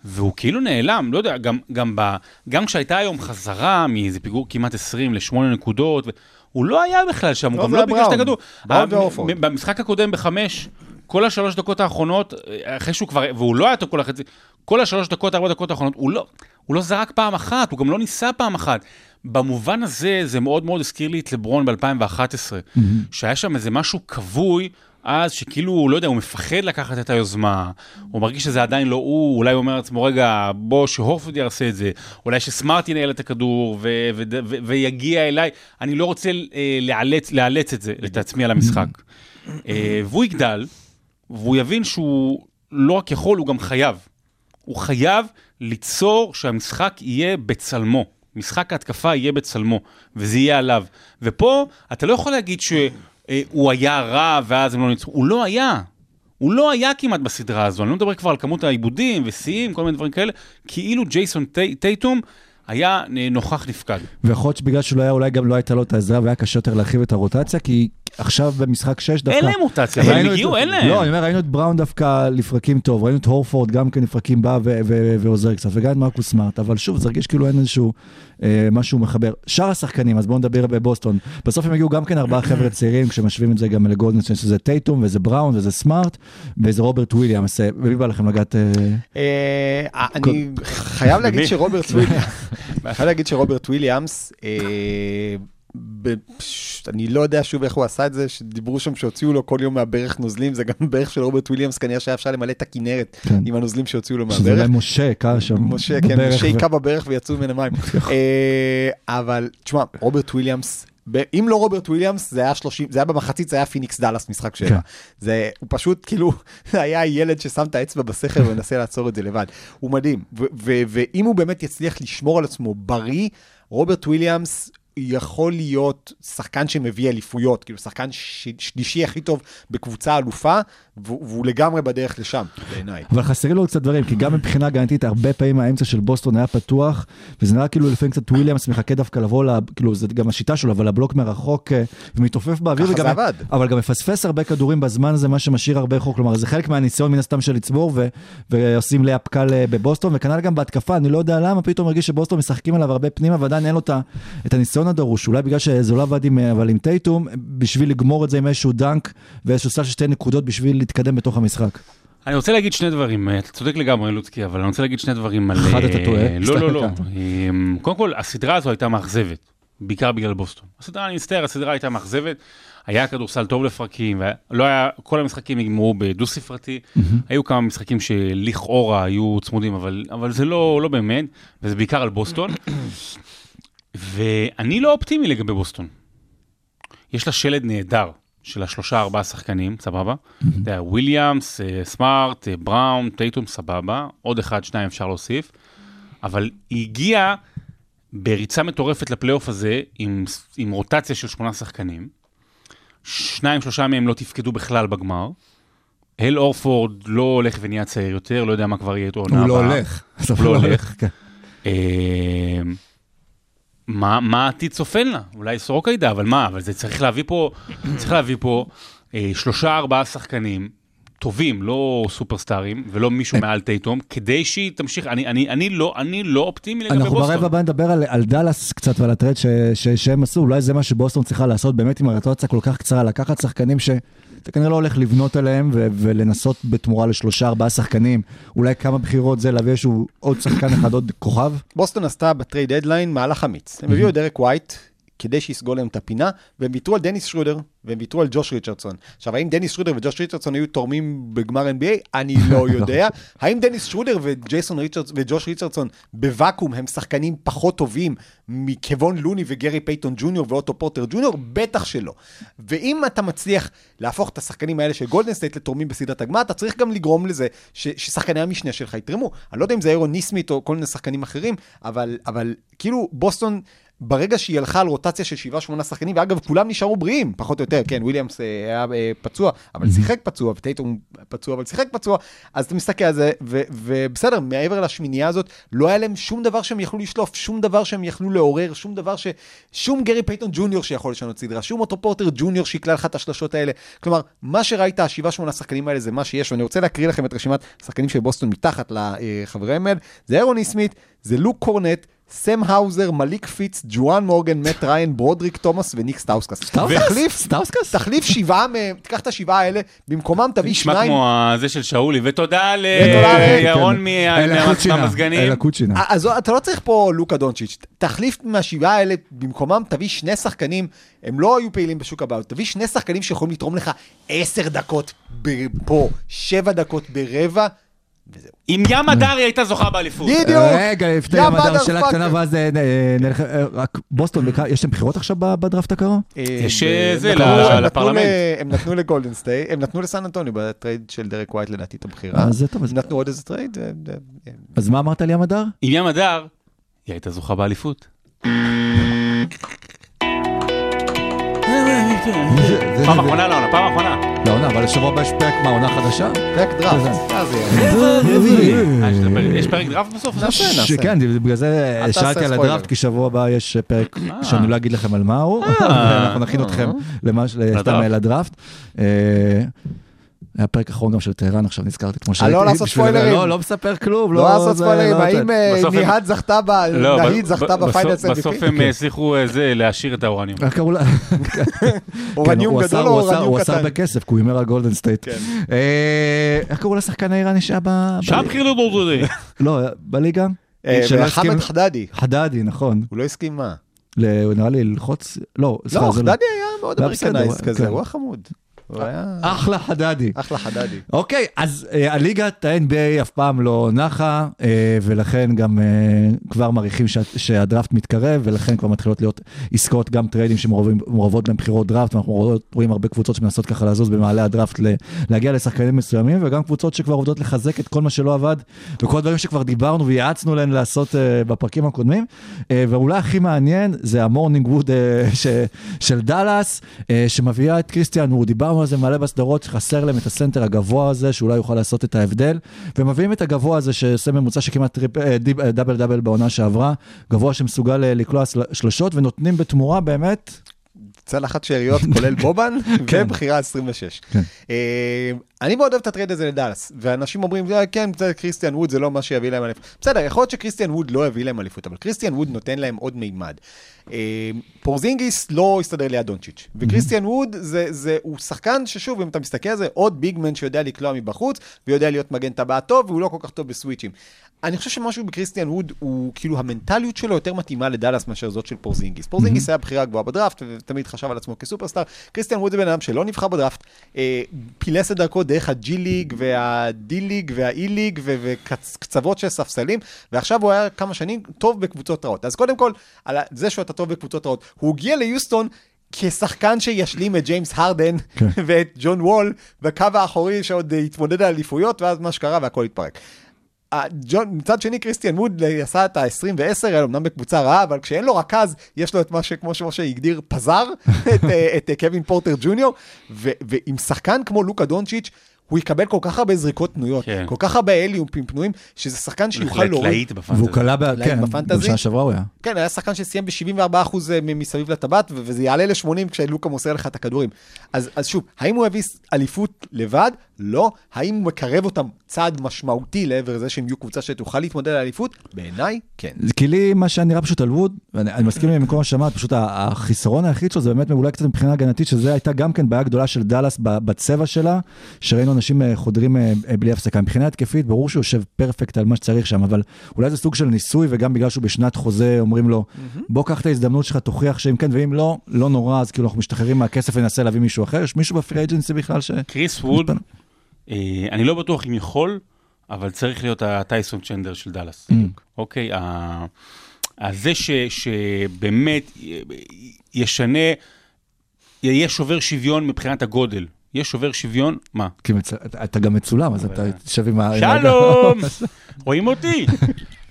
והוא כאילו נעלם, לא יודע, גם, גם, ב, גם כשהייתה היום חזרה מאיזה פיגור כמעט 20 לשמונה נקודות, ו- הוא לא היה בכלל שם, הוא לא, גם לא ביקש את. הכדור. במשחק הקודם בחמש, כל השלוש דקות האחרונות, אה, אחרי שהוא כבר, והוא לא היה טוב כל החצי, כל השלוש דקות, ארבע דקות האחרונות, הוא לא, הוא לא זרק פעם אחת, הוא גם לא ניסה פעם אחת. במובן הזה, זה מאוד מאוד הזכיר לי את לברון ב-2011, שהיה שם איזה משהו כבוי. אז שכאילו, לא יודע, הוא מפחד לקחת את היוזמה, הוא מרגיש שזה עדיין לא הוא, אולי הוא אומר לעצמו, רגע, בוא שהורפורד יעשה את זה, אולי שסמארט ינהל את הכדור ו- ו- ו- ויגיע אליי, אני לא רוצה אה, לאלץ, לאלץ את זה, את עצמי על המשחק. אה, והוא יגדל, והוא יבין שהוא לא רק יכול, הוא גם חייב. הוא חייב ליצור שהמשחק יהיה בצלמו. משחק ההתקפה יהיה בצלמו, וזה יהיה עליו. ופה, אתה לא יכול להגיד שהוא היה רע ואז הם לא ניצחו. הוא לא היה. הוא לא היה כמעט בסדרה הזו. אני לא מדבר כבר על כמות העיבודים ושיאים, כל מיני דברים כאלה. כאילו ג'ייסון טי- טייטום היה אה, נוכח נפקד. ויכול להיות שבגלל שהוא לא היה, אולי גם לא הייתה לו את העזרה והיה קשה יותר להרחיב את הרוטציה, כי עכשיו במשחק 6 דווקא... אין להם מוטציה, אבל הם הגיעו, אין להם. לא, אני אומר, ראינו את בראון דווקא לפרקים טוב, ראינו את הורפורד גם כן לפרקים בא ועוזר קצת, וגם את מרקוס סמארט, אבל שוב, זה הרגיש כאילו אין איזשהו אה, משהו מחבר. שאר השחקנים, אז בואו נדבר בבוסטון. בסוף הם הגיעו גם כן ארבעה חבר'ה צעירים, כשמשווים את זה גם לגולדן, שזה טייטום, וזה בראון, וזה סמארט, וזה רוברט וויליאמס. אה, ובמי בא לכם לגעת? אה, אה, אני חייב להגיד? שרוברט וויליאמס, ב- אני לא יודע שוב איך הוא עשה את זה, שדיברו שם שהוציאו לו כל יום מהברך נוזלים, זה גם ברך של רוברט וויליאמס, כנראה שהיה אפשר למלא את הכנרת כן. עם הנוזלים שהוציאו לו שזה מהברך. אולי משה, קר שם. משה, כן, משה ו- היכה בברך ויצאו ממנה מים. אה, אבל, תשמע, רוברט וויליאמס, אם לא רוברט וויליאמס, זה היה 30, זה היה במחצית, זה היה פיניקס דאלאס משחק כן. שבע. זה, הוא פשוט כאילו, היה ילד ששם את האצבע בסכר ומנסה לעצור את זה לבד. הוא מדהים. ו- ו- ואם הוא באמת יצליח לשמור על עצמו בריא, רוברט וויליאמס יכול להיות שחקן שמביא אליפויות, כאילו שחקן שלישי הכי טוב בקבוצה אלופה, והוא לגמרי בדרך לשם, בעיניי. אבל חסרים לו קצת דברים, כי גם מבחינה הגנתית, הרבה פעמים האמצע של בוסטון היה פתוח, וזה נראה כאילו לפעמים קצת וויליאמס מחכה דווקא לבוא, ל- כאילו זה גם השיטה שלו, אבל לבלוק מרחוק אה, ומתעופף באוויר, ככה וגם- זה עבד. אבל גם מפספס הרבה כדורים בזמן הזה, מה שמשאיר הרבה חוק, כלומר זה חלק מהניסיון מן הסתם של לצבור, ו- ועושים לאפ קל אה, בבוסטון, וכנ"ל גם בהתקפה, אני לא יודע למה, פתאום מרגיש שבוסטון משחקים עליו הרבה פנימה, ועדיין אין לו את הניסיון הדרוש, אולי בגלל שזה לא עבד עם, אה, אבל עם טייטום, בשביל לגמור את זה עם איזשהו דנק, ואיזשהו סל של שתי נקודות בשביל להתקדם בתוך המשחק. אני רוצה להגיד שני דברים, אה, אתה צודק לגמרי לוצקי, אבל אני רוצה להגיד שני דברים על... אחד אתה אה, טועה, לא, לא, לא. אה, קודם כל, הסדרה הזו הייתה מאכזבת, בעיקר בגלל בוסטון. הסדרה, אני מצטער, הסדרה הייתה מאכזבת. היה כדורסל טוב לפרקים, ולא היה, כל המשחקים נגמרו בדו-ספרתי. היו כמה משחקים שלכאורה היו צמודים, אבל, אבל זה לא, לא באמת, וזה בעיקר על בוסטון. ואני לא אופטימי לגבי בוסטון. יש לה שלד נהדר של השלושה ארבעה שחקנים, סבבה? אתה יודע, וויליאמס, אה, סמארט, אה, בראון, טייטום, סבבה. עוד אחד, שניים אפשר להוסיף. אבל היא הגיעה בריצה מטורפת לפלייאוף הזה עם, עם רוטציה של שמונה שחקנים. שניים, שלושה מהם לא תפקדו בכלל בגמר. הל אורפורד לא הולך ונהיה צעיר יותר, לא יודע מה כבר יהיה איתו עונה הוא לא הבאה. הולך. הוא לא הולך. מה, מה העתיד צופן לה? אולי סורוקה ידע, אבל מה? אבל זה צריך להביא פה, צריך להביא פה אה, שלושה ארבעה שחקנים טובים, לא סופרסטארים, ולא מישהו מעל טייטום, כדי שהיא תמשיך, אני, אני, אני, לא, אני לא אופטימי לגבי אנחנו בוסטון. ברבע הבא נדבר על, על דאלאס קצת ועל ה trade ש, ש, שהם עשו, אולי זה מה שבוסטון צריכה לעשות באמת עם הרוטציה כל כך קצרה, לקחת שחקנים שאתה כנראה לא הולך לבנות עליהם ו, ולנסות בתמורה לשלושה ארבעה שחקנים, אולי כמה בחירות זה להביא איזשהו עוד שחקן אחד, עוד כוכב. בוסטון עשתה ב trade deadline מהלך אמיץ. הם הביאו את דרק ווייט כדי שיסגור להם את הפינה, והם ויתרו על דניס שרודר, והם ויתרו על ג'וש ריצ'רדסון. עכשיו, האם דניס שרודר וג'וש ריצ'רדסון היו תורמים בגמר NBA? אני לא יודע. האם דניס שרודר וג'ייסון ריצ'רדס וג'וש ריצ'רדסון בוואקום הם שחקנים פחות טובים מכבון לוני וגרי פייתון ג'וניור ואוטו פורטר ג'וניור? בטח שלא. ואם אתה מצליח להפוך את השחקנים האלה של גולדן סטייט לתורמים בסדרת הגמר, אתה צריך גם לגרום לזה ש- ששחקני המשנה שלך יתרמו. אני לא יודע אם זה ארון ניסמית או כל מיני שחקנים אחרים, אבל, אבל כאילו בוסטון... ברגע שהיא הלכה על רוטציה של שבעה שמונה שחקנים, ואגב, כולם נשארו בריאים, פחות או יותר, כן, וויליאמס אה, היה אה, פצוע, אבל שיחק פצוע, וטייטום פצוע, אבל שיחק פצוע, אז אתה מסתכל על זה, ובסדר, מעבר לשמינייה הזאת, לא היה להם שום דבר שהם יכלו לשלוף, שום דבר שהם יכלו לעורר, שום דבר ש... שום גרי פייטון ג'וניור שיכול לשנות סדרה, שום אוטו פורטר ג'וניור שיקלע לך את השלשות האלה. כלומר, מה שראית, השבעה שמונה שחקנים האלה זה מה שיש, ואני רוצה להקריא לכם את רשימת השחקנים של בוסטון מתחת לחבריהם האלה, זה ארון ניסמית, זה לוק קורנט, סם האוזר, מליק פיטס, ג'ואן מורגן, מאט ריאן, ברודריק תומאס וניק סטאוסקס. תחליף, סטאוסקס? תחליף שבעה מהם, תיקח את השבעה האלה, במקומם תביא נשמע שניים. כמו זה של שאולי, ותודה לירון כן. מה- קוצ'ינה, מהמזגנים. אלה קוצ'ינה. אז אתה לא צריך פה לוקה דונצ'יץ', תחליף מהשבעה האלה, במקומם תביא שני שחקנים, הם לא היו פעילים בשוק הבאות, תביא שני שחקנים שיכולים לתרום לך עשר דקות פה, שבע דקות ברבע, וזהו. אם ים הדרי הייתה זוכה באליפות. בדיוק. רגע, לפני יא המדע, שאלה. קטנה, ואז אה, אה, נלך, אה, רק בוסטון, יש להם בחירות עכשיו בדראפט הקרוב? יש, אה, אה, זה, לפרלמנט. הם נתנו לגולדן סטייט, הם נתנו לסן אנטוניו בטרייד של דרק ווייט לדעתי את הבחירה. אה, זה טוב, אז- הם נתנו עוד איזה טרייד. אה, אה, אה. אז מה אמרת לי המדר? אם ים הדר, היא הייתה זוכה באליפות. פעם אחרונה לעונה, פעם אחרונה. לא עונה, אבל לשבוע הבא יש פרק מה, עונה חדשה? פרק דראפט. אה, יש פרק- יש פרק דראפט בסוף? נעשה, נעשה. שכן, בגלל זה אל שאלתי על. הדראפט, כי שבוע הבא יש פרק אה. שאני לא אגיד לכם על מה הוא, ואנחנו נכין אתכם למה ש- סתם לדראפט. היה פרק אחרון גם של טהרן, עכשיו נזכרתי אתמול אה, לא לעשות ספוילרים. לא, לא מספר כלום. לא לעשות זה- ספוילרים, לא האם. אה, ניהד זכתה ב... לא, נהיד זכתה בפיינלס בסוף- בסוף הם אה, הצליחו אה, זה, להשאיר את האורניום. איך קראו לה? אורניום כן, גדול או אורניום הוא עשה קטן? הרבה כסף, כי הוא הימר על גולדן סטייט. כן. איך קראו לשחקן האיראני שהיה ב... שם ב- חילו בורדודי. לא, בליגה? וחמד הסכים- חדדי. חדדי, נכון. הוא לא הסכים מה? נראה לי ללחוץ, לא, סליחה, לא, חדדי היה מאוד לא, אמריקנייז בסדר, כזה, כן. הוא היה חמוד. הוא היה אחלה חדדי. אחלה חדדי. אוקיי, אז אה, הליגת ה-NBA אף פעם לא נחה, אה, ולכן גם אה, כבר מעריכים שה- שהדראפט מתקרב, ולכן כבר מתחילות להיות עסקאות, גם טריידים שמעורבות בהם בחירות דראפט, ואנחנו רואים- רואים הרבה קבוצות שמנסות ככה לזוז במעלה הדראפט, ל- להגיע לשחקנים מסוימים, וגם קבוצות שכבר עובדות לחזק את כל מה שלא עבד, וכל הדברים שכבר דיברנו וייעצנו להן לעשות אה, בפרקים הקודמים. אה, ואולי הכי מעניין זה ה morning wood אה, של דאלאס, אה, שמביאה את קריסטיאן ווד, דיברנו על זה מלא בסדרות, שחסר להם את הסנטר הגבוה הזה, שאולי יוכל לעשות את ההבדל, ומביאים את הגבוה הזה שעושה ממוצע שכמעט טריפ, אה, דיב- אה, דאבל דאבל בעונה שעברה, גבוה שמסוגל אה, לקלוע של- שלושות, ונותנים בתמורה באמת, צלחת שאריות כולל בובן, כן. ובחירה 26. כן. אה, אני מאוד אוהב את הטרייד הזה לדאלאס, ואנשים אומרים, "אה, כן, קריסטיאן ווד זה לא מה שיביא להם אליפות. בסדר, יכול להיות שקריסטיאן ווד לא יביא להם אליפות, אבל קריסטיאן ווד נותן להם עוד מימד. אה, פורזינגיס לא הסתדר ליד דונצ'יץ', וקריסטיאן ווד זה, זה, הוא שחקן ששוב, אם אתה מסתכל על זה, עוד big man שיודע לקלוע מבחוץ, ויודע להיות מגן טבעת טוב, והוא לא כל כך טוב בסוויצ'ים. אני חושב שמשהו בקריסטיאן ווד, הוא כאילו המנטליות שלו יותר מתאימה לדאלאס מאשר זאת של פורזינגיס. פורזינגיס היה בחירה גבוהה בדראפט, ותמיד חשב על עצמו כסופרסטאר. קריסטיאן ווד זה בן אדם שלא נבחר בדראפט, אה, פילס את דרכו דרך ה G League וה D League וה A League וקצוות של ספסלים, ועכשיו הוא היה כמה שנים טוב בקבוצות רעות. אז קודם כל, על זה שהוא אתה טוב בקבוצות רעות, הוא הגיע ליוסטון. כשחקן שישלים את ג'יימס הרדן כן. ואת ג'ון וול בקו האחורי שעוד התמודד על אליפויות ואז מה שקרה והכל התפרק. אה, ג'ון, מצד שני קריסטיאן ווד אה, עשה את ה-20 ו-10 האלה, אמנם בקבוצה רעה, אבל כשאין לו רכז, יש לו את מה שכמו שמשה הגדיר פזר, את, אה, את אה, קווין פורטר ג'וניור, ו- ועם שחקן כמו לוקה דונצ'יץ', הוא יקבל כל כך הרבה זריקות פנויות, כן. כל כך הרבה אליופים פנויים, שזה שחקן שיוכל להוריד. להיט בפנטזי. והוא קלע, ב- כן, בפנטזי? בשנה שעברה הוא היה. כן, היה שחקן שסיים ב-74% מסביב לטבעת, וזה יעלה ל-80 כשלוקה מוסר לך את הכדורים. אז, אז שוב, האם הוא יביא אליפות לבד? לא. האם הוא מקרב אותם צעד משמעותי לעבר זה שהם יהיו קבוצה שתוכל להתמודד על האליפות? בעיניי, כן. זה כי לי מה שנראה פשוט על ווד, ואני אני מסכים עם כל מה שאמרת, פשוט החיסרון היחיד שלו זה באמת אולי קצת מבחינה הגנתית, שזה הייתה גם כן בעיה גדולה של דאלאס ב- בצבע שלה, שראינו אנשים אה, חודרים אה, אה, בלי הפסקה. מבחינה התקפית, ברור שהוא יושב פרפקט על מה שצריך שם, אבל אולי זה סוג של ניסוי, וגם בגלל שהוא בשנת חוזה, אומרים לו, בוא קח את ההזדמנות שלך, תוכיח שאם כן, ואם לא, לא נורא, אז כאילו אנחנו משתחררים מהכסף וננסה להביא מישהו אחר. יש מישהו בפרי אג'נסי בכלל ש... קריס ווד, אני לא בטוח אם יכול, אבל צריך להיות הטייסון צ'נדר של דאלאס. אוקיי, זה שבאמת ישנה, יהיה שובר שוויון מבחינת הגודל. יש שובר שוויון, מה? כי מצ... אתה גם מצולם, אז אתה ה... עם ה- שלום, רואים אותי?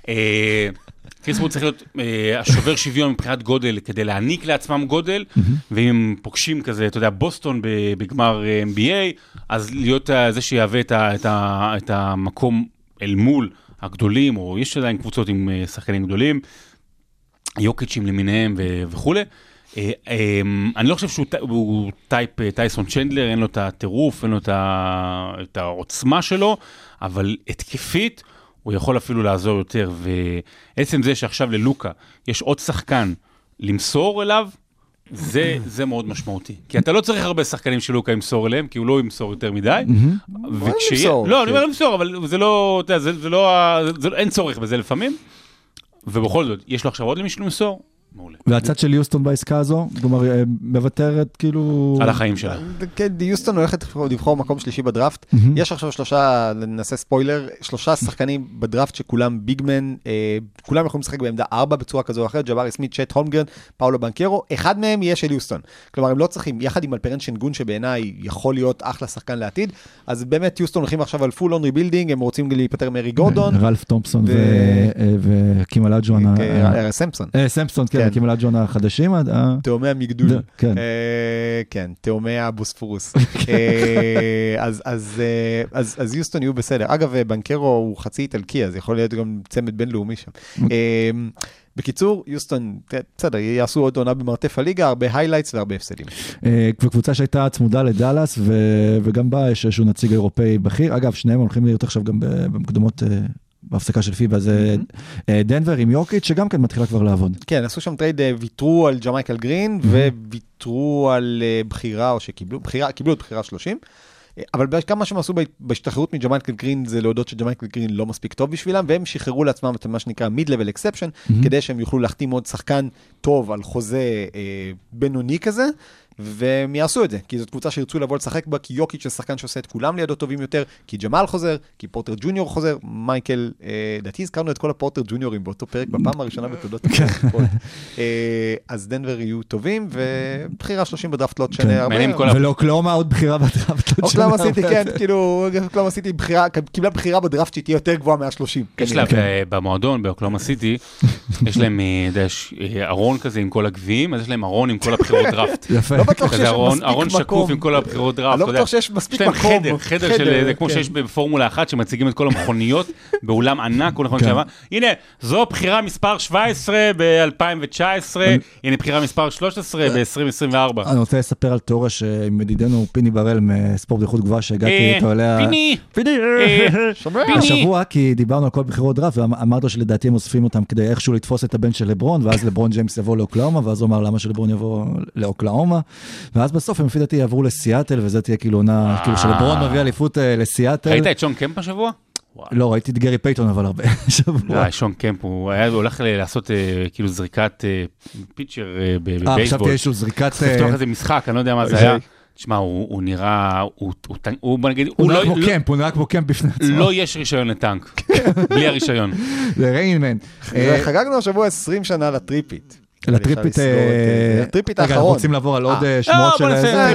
קריס ווד צריך להיות אה, השובר שוויון מבחינת גודל, כדי להעניק לעצמם גודל, ואם הם פוגשים כזה, אתה יודע, בוסטון בגמר אה, NBA, אז להיות אה, זה שיהווה את המקום אל מול הגדולים, או יש עדיין קבוצות עם שחקנים גדולים, יוקיצ'ים למיניהם וכולי. אה, אני לא חושב שהוא type טייסון צ'נדלר, אין לו את הטירוף, אין לו את העוצמה שלו, אבל התקפית הוא יכול אפילו לעזור יותר. ועצם זה שעכשיו ללוקה יש עוד שחקן למסור אליו, זה, זה מאוד משמעותי. כי אתה לא צריך הרבה שחקנים שלוקה ימסור אליהם, כי הוא לא ימסור יותר מדי. וכשיהיה- ימסור? לא, אני כן. אומר למסור, אבל זה לא, אתה יודע, זה, זה לא, אין צורך בזה לפעמים. ובכל זאת, יש לו עכשיו עוד למישהו למסור? מעולה. והצד של יוסטון בעסקה הזו, כלומר, אה, מוותרת כאילו... על החיים שלה. כן, יוסטון הולכת לבחור- מקום שלישי בדראפט. יש עכשיו שלושה, נעשה ספוילר, שלושה שחקנים בדראפט שכולם big man, אה, כולם יכולים לשחק בעמדה 4 בצורה כזו או אחרת, ג'בארי סמית, צ'ט הולמגרן, פאולו בנקרו, אחד מהם יהיה של יוסטון. כלומר, הם לא צריכים, יחד עם אלפרן שנגון שבעיניי יכול להיות אחלה שחקן לעתיד, אז באמת יוסטון הולכים עכשיו על full on rebuilding, הם רוצים להיפטר מאריק גורדון, רלף תומפסון ו- ו- אה, אה, סמפסון. סמפסון, כן, כן. האקים אולאג'ואן החדשים. ה- ה- תאומי המגדול. כן. אה, כן, תאומי הבוספורוס. אה, אז- אה, יוסטון יהיו בסדר. אגב, אה, בנקרו הוא חצי איטלקי, אז יכול להיות גם צמד בינלאומי שם. אה, בקיצור, יוסטון, אה, בסדר, יעשו עוד עונה במרתף הליגה, הרבה highlights והרבה הפסדים. אה, וקבוצה שהייתה צמודה לדאלאס, וגם בה יש איזשהו נציג אירופאי בכיר. אגב, שניהם הולכים להיות עכשיו גם ב- במוקדמות אה, בהפסקה של פיבה, זה אה, דנבר עם יוקיץ', שגם כן מתחילה כבר לעבוד. כן, עשו שם טרייד, אה, ויתרו על ג'מייקל גרין, וויתרו על אה, בחירה, או שקיבלו, בחירה, קיבלו את בחירה 30. אה, אבל כמה שהם עשו בה- בהשתחררות מג'מייקל גרין זה להודות שג'מייקל גרין לא מספיק טוב בשבילם, והם שחררו לעצמם את מה שנקרא mid-level exception, כדי שהם יוכלו להחתים עוד שחקן טוב על חוזה אה, בינוני כזה, והם יעשו את זה, כי זאת קבוצה שירצו לבוא לשחק בה, כי יוקיץ' זה שחקן שעושה את כולם לידו טובים יותר, כי ג'מאל חוזר, כי פורטר ג'וניור חוזר, מייקל, אה, לדעתי הזכרנו את כל הפורטר ג'וניורים באותו פרק, בפעם הראשונה בתולדות הפרק. אה, אז דנבר יהיו טובים, ובחירה 30 בדראפט לא תשנה הרבה. מעניין כל ה- ולאוקלהומה עוד בחירה בדראפט. עוד אוקלהומה שנה. סיטי, כן, כאילו, אוקלהומה סיטי בחירה- קיבלה בחירה בדראפט שהיא תהיה יותר גבוהה מה-30. יש לה ב- במועדון, באוקלהומה סיטי, יש להם, אה, אתה יודע, יש, אה, ארון כזה עם כל הגביעים, אז יש להם ארון עם כל הבחירות דראפט. יפה. בטוח שיש מספיק ארון שקוף מקום. עם כל הבחירות דראפט, אני לא. בטוח שיש מספיק יש להם מקום. חדר, חדר של, זה כמו כן. שיש בפורמולה אחת, שמציגים את כל המכוניות באולם ענק, כל נכון כן. שעבר. הנה, זו בחירה מספר 17 ב-2019, הנה בחירה מספר 13 ב-2024. אני רוצה לספר על תיאוריה שעם ידידנו פיני בראל מספורט איכות גבוהה שהגעתי איתו אליה. פיני, פיני! אה, פיני. השבוע, כי דיברנו על כל בחירות דראפט, ואמרת לו שלדעתי הם אוספים אותם כדי איכשהו לתפוס את הבן של לברון, ואז לברון ג'יימס יבוא לאוקלאומה, ואז הוא אמר למה שלברון יבוא לאוקלאומה, ואז בסוף הם לפי דעתי יעברו לסיאטל, וזה תהיה כאילו עונה, כאילו שלברון מביא אליפות אה, לסיאטל. ראית את שון קמפ השבוע? לא, ראיתי את גרי פייתון אבל הרבה שבוע. וואי, שון קמפ, הוא היה הולך לעשות אה, כאילו זריקת אה, פיצ'ר אה, ב- אה, חשבתי בבייסבול. איזשהו זריקת... לפתוח אה, איזה משחק, אני לא יודע מה זה. היה. תשמע, הוא הוא נראה, הוא- הוא טנק- הוא בוא נגיד, הוא הוא נראה לא- כמו לא- קמפ, הוא נראה כמו קמפ בפני עצמו. לא יש רישיון לטנק, בלי הרישיון. זה ריינמן. אה, חגגנו השבוע 20 שנה לטריפית. לטריפית... לסגור את, אה, אה, רגע, אנחנו האחרון. רוצים לעבור על עוד אה. אה, שמועות אה, של... אה,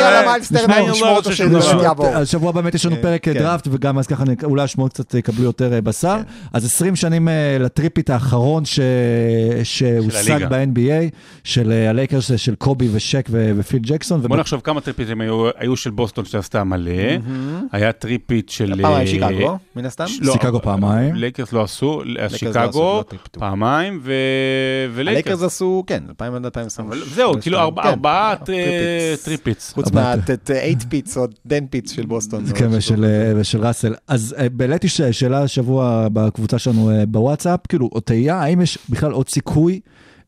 יאללה, מיילס טרנר, נשמע- נשמור אותו שזה לא, יעבור. השבוע באמת יש לנו אה, פרק כן. דראפט, וגם אז ככה אולי השמועות קצת יקבלו יותר אה, בשר. אז 20 שנים אה, ל three-peat האחרון שהושג. ב-NBA, של אה, הלייקרס, אה, של קובי ושק ופיל ג'קסון. בוא נחשוב כמה טריפיטים היו של בוסטון שעשתה מלא, היה three-peat של... פעמיים אה, שיקגו, מן הסתם. לא, שיקגו פעמיים. לייקרס לא עשו, לא שיקגו לא. פעמיים, ו- ולייקרס הלייקרס עשו, כן, 2000 עד 2020. אבל זהו, כאילו כן. ארבעה three-peats. three-peats. חוץ ארבעה. מה-8 peats או 10 peats של בוסטון. כן, ושל, אה, ושל ראסל. אז אה, העליתי ש- שאלה השבוע בקבוצה שלנו אה, בוואטסאפ, כאילו, או תהייה, האם יש בכלל עוד סיכוי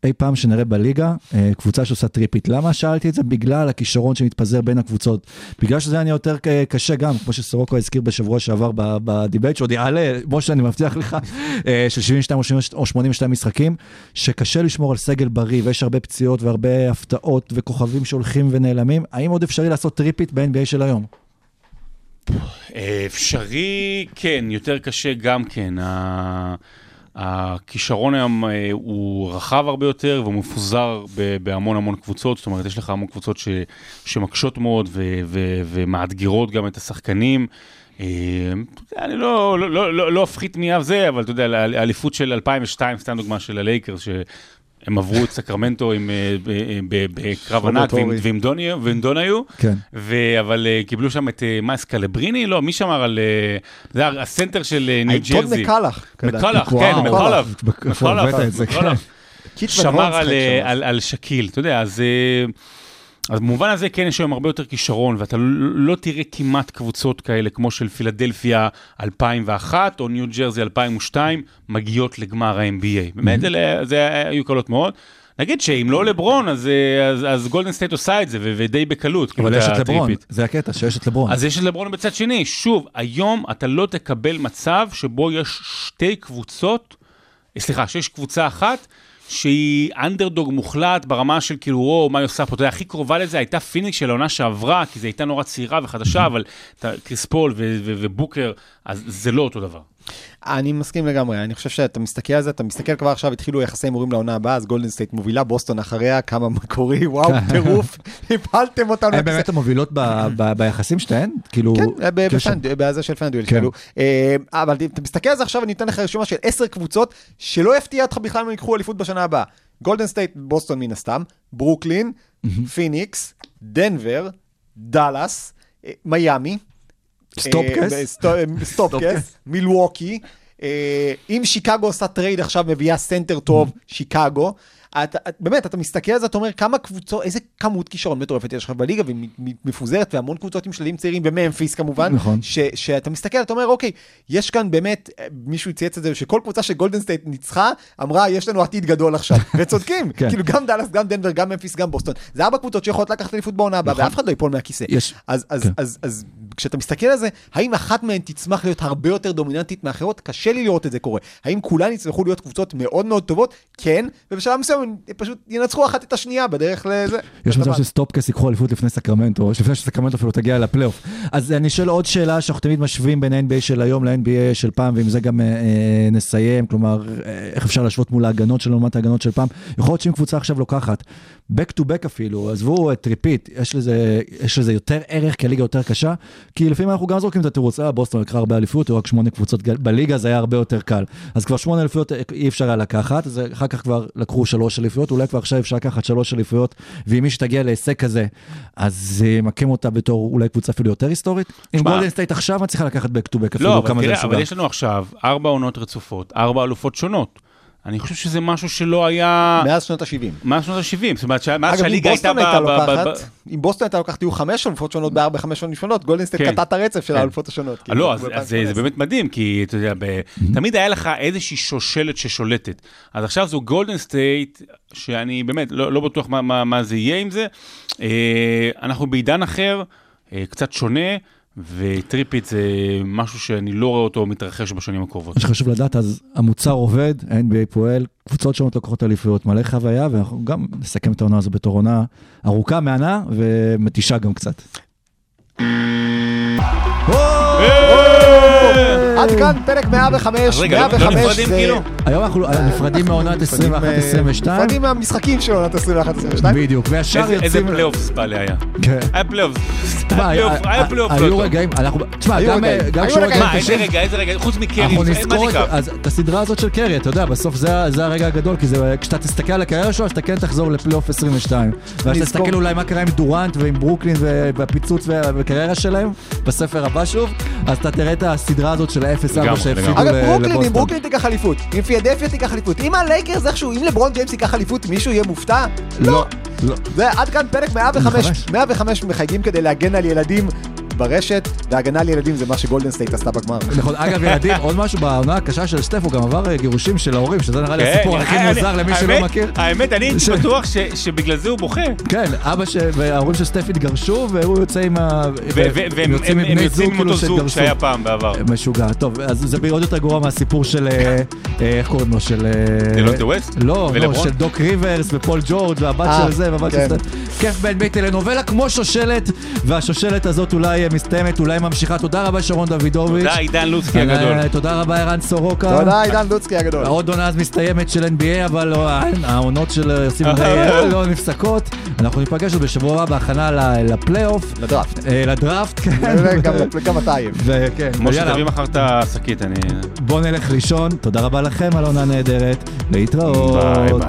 אי פעם שנראה בליגה אה, קבוצה שעושה three-peat? למה שאלתי את זה? בגלל הכישרון שמתפזר בין הקבוצות. בגלל שזה היה יותר קשה גם, כמו שסורוקו הזכיר בשבוע שעבר ב debate, שעוד יעלה, משה, אני מבטיח לך, אה, של 72 או 82 או 82 משחקים, שקשה לשמור על סגל בריא, ויש הרבה פציעות והרבה הפתעות וכוכבים שהולכים ונעלמים. האם עוד אפשרי לעשות טריפית ב-NBA של היום? אה, אפשרי, כן, יותר קשה גם כן. הכישרון היום אה, הוא רחב הרבה יותר והוא מפוזר בהמון המון קבוצות, זאת אומרת, יש לך המון קבוצות ש, שמקשות מאוד ו, ו, ומאתגרות גם את השחקנים. אה, אני לא, לא, לא, לא, לא אפחית מאף זה, אבל אתה יודע, האליפות של 2002, סתם דוגמה של הלייקרס, שהם עברו את סקרמנטו עם, אה, ב- בקרב ענק ועם, טורי. ועם דוני, ועם דון היו. כן. ו- אבל uh, קיבלו שם את, מה, סקלבריני? לא, מי שמר על... זה הסנטר של ניו ג'רזי. מקלח. מקלח. כן, הבאת את זה? כן. שמר אה. על, על שקיל, אתה יודע, אז... אז במובן הזה כן יש היום הרבה יותר כישרון, ואתה לא, לא תראה כמעט קבוצות כאלה כמו של פילדלפיה 2001 או ניו ג'רזי 2002 מגיעות לגמר ה-NBA. באמת, זה היו קלות מאוד. נגיד שאם לא לברון, אז, אז, אז גולדן סטייט עושה את זה, ודי בקלות. כאילו, אבל יש את לברון. זה הקטע, שיש את לברון. אז יש את לברון בצד שני. שוב, היום אתה לא תקבל מצב שבו יש שתי קבוצות, אה, סליחה, שיש קבוצה אחת שהיא אנדרדוג מוחלט ברמה של כאילו, וואו, מה היא עושה פה? אתה יודע, הכי קרובה לזה הייתה פיניקס של העונה שעברה, כי זו הייתה נורא צעירה וחדשה, אבל קריס פול ובוקר, אז זה לא אותו דבר. אני מסכים לגמרי, אני חושב שאתה מסתכל על זה, אתה מסתכל כבר עכשיו, התחילו יחסי הימורים לעונה הבאה, אז גולדן סטייט מובילה, בוסטון אחריה, כמה מקורי, וואו, טירוף, הפלתם אותנו מהכיסא. באמת המובילות ביחסים שלהן? כאילו... כן, בפן- בזה של FanDuel כן. כאילו. אה, אבל אתה מסתכל על זה עכשיו, אני אתן לך רשימה של עשר קבוצות, שלא יפתיע אותך בכלל אם ייקחו אליפות בשנה הבאה. גולדן סטייט, בוסטון מן הסתם, ברוקלין, פיניקס, דנבר, דאלאס, אה, מיאמי. סטופקס? אה, סטו- אה, סטופקס, מילווקי. אה, אם שיקגו עושה trade עכשיו, מביאה סנטר טוב, שיקגו. אתה, את- באמת, אתה מסתכל על זה, אתה אומר כמה קבוצות, איזה כמות כישרון מטורפת יש לך בליגה, והיא מ- מ- מפוזרת, והמון קבוצות עם שלדים צעירים, וממפיס כמובן. נכון. ש, שאתה מסתכל, אתה אומר, אוקיי, יש כאן באמת, אה, מישהו צייץ את זה, שכל קבוצה שגולדן סטייט ניצחה, אמרה, יש לנו עתיד גדול עכשיו. וצודקים, כן. כאילו גם דאלאס, גם דנבר, גם ממפיס, גם בוסטון. זה ארבע קבוצות שיכולות לקחת אליפות בעונה הבאה, ואף אחד לא ייפול מהכיסא. יש- אז, אז, כן. אז, אז כשאתה מסתכל על זה, האם אחת מהן תצמח להיות הרבה יותר דומיננטית מאחרות? קשה לי לראות את זה קורה. האם כולן יצמחו להיות קבוצות מאוד מאוד טובות? כן, ובשלב מסוים הם פשוט ינצחו אחת את השנייה בדרך לזה. יש מצב. שסטופקס ייקחו אליפות לפני סקרמנטו, או לפני שסקרמנטו אפילו תגיע לפלייאוף. אז אני שואל עוד שאלה שאנחנו תמיד משווים בין ה-NBA של היום ל-NBA של פעם, ועם זה גם אה, אה, נסיים, כלומר, אה, איך אפשר להשוות מול ההגנות שלנו לעומת ההגנות של פעם. יכול להיות שאם קבוצה עכשיו לוקחת, back to back אפילו, עזבו את three-peat, יש לזה, יש לזה יותר ערך כי הליגה יותר קשה, כי לפעמים אנחנו גם זורקים את התירוץ, אה, בוסטון לקחה הרבה אליפות, רק שמונה קבוצות בליגה, זה היה הרבה יותר קל. אז כבר שמונה אליפויות אה, אי אפשר היה לקחת, אז אחר כך כבר לקחו שלוש אליפויות, אולי כבר עכשיו אפשר לקחת שלוש אליפויות, ואם מי שתגיע להישג כזה, אז זה ימקם אותה בתור אולי קבוצה אפילו יותר היסטורית. אם גולדן סטייט עכשיו מצליחה לקחת back to back אפילו, לא, כמה זה תראה, אבל. יש לנו עכשיו ארבע עונות רצופות, ארבע אלופות שונות. אני חושב שזה משהו שלא היה... מאז שנות ה-70. מאז שנות ה-70, זאת אומרת, ש- מאז אגב, אם שהליגה הייתה בוסטון הייתה ב- ב- ב- לוקחת, אם בוסטון הייתה לוקחת, יהיו חמש אלופות שונות בארבע, חמש שנים שונות, גולדן סטייט כן. קטע את הרצף של כן. האלופות השונות. אה, כאילו, לא, אז ב- אז זה זה באמת מדהים, כי אתה יודע, ב- תמיד היה לך איזושהי שושלת ששולטת. אז עכשיו זו גולדן סטייט, שאני באמת לא לא בטוח מה- מה מה זה יהיה עם זה. אה, אנחנו בעידן אחר, אה, קצת שונה, ו three-peat זה משהו שאני לא רואה אותו מתרחש בשנים הקרובות. מה שחשוב לדעת, אז המוצר עובד, ה-NBA פועל, קבוצות שונות לוקחות אליפויות, מלא חוויה, ואנחנו גם נסכם את העונה הזו בתור עונה ארוכה, מהנה ומתישה גם קצת. עד כאן פרק 105, אז רגע, לא- לא 105 נפרדים זה... כאילו? היום אנחנו נפרדים מעונת נפרדים, אה, 21-22, נפרדים מהמשחקים של עונת 21-22. בדיוק, והשאר איזה- איזה יוצאים... פלייאוף ספאלי היה. כן. היה היה פלייאוף, היה-. לא היו טוב. רגעים, אנחנו, תשמע, גם. רגעים מה, איזה רגע, איזה רגע, חוץ מקרי, אנחנו מה נזכור, את- נקרא? אז את הסדרה הזאת של קרי, אתה יודע, בסוף זה הרגע הגדול, כי זה- כשאתה תסתכל על הקריירה שלו, אז אתה כן תחזור לפלייאוף 22. ואז. תסתכל אולי מה קרה עם דורנט ועם ברוקלין והפיצוץ וה- והקריירה שלהם, בספר הבא שוב, אז אתה תראה את הסדרה הזאת של ה-0-4 לגמרי, שהפסידו לגמרי. אגב, ברוקלין, אם. ברוקלין תיקח אליפות, אם פילדלפיה תיקח אליפות, אם הלייקרס איכשהו, אם לברון ג'יימס ייקח אליפות, מישהו יהיה מופתע? לא, לא. זה עד כאן פרק 105, 105 מחייגים כדי להגן על ילדים ברשת, והגנה על ילדים זה מה שגולדן סטייט עשתה בגמר. נכון, אגב ילדים, עוד משהו בעונה הקשה של סטף, הוא גם עבר אה, גירושים של ההורים, שזה נראה לי כן, הסיפור הכי מוזר למי שלא מכיר. האמת, אני הייתי ש- בטוח שבגלל זה הוא בוכה. כן, אבא ש... וההורים של סטף התגרשו, והוא יוצא עם ה... והם יוצאים עם עם כאילו אותו זוג שהתגרשו. שהיה פעם בעבר. משוגע. טוב, אז זה עוד יותר גרוע מהסיפור של, אה, אה, איך קוראים לו? של... דלונטה ווסט? לא, לא? של דוק ריברס ופול ג'ורג' והבת של זה והבת כן. של זה. כיף בן בית טלנובלה כמו שושלת, והשושלת הזאת אולי מסתיימת, אולי ממשיכה. תודה רבה שרון דוידוביץ'. תודה, עידן לוצקי אה, הגדול. תודה רבה ערן סורוקה. תודה, עידן לוצקי הגדול. עוד עונה אז מסתיימת של NBA, אבל לא, העונות של עושים NBA לא נפסקות. אנחנו ניפגש עוד בשבוע הבא בהכנה לפלייאוף, לדראפט. אה, לדראפט, כן. וגם- וגם אתה עייף. וכן, משה, יאללה, תביא מחר את השקית, אני... בואו נלך לישון. תודה רבה לכם על עונה נהדרת. להתראות. ביי ביי.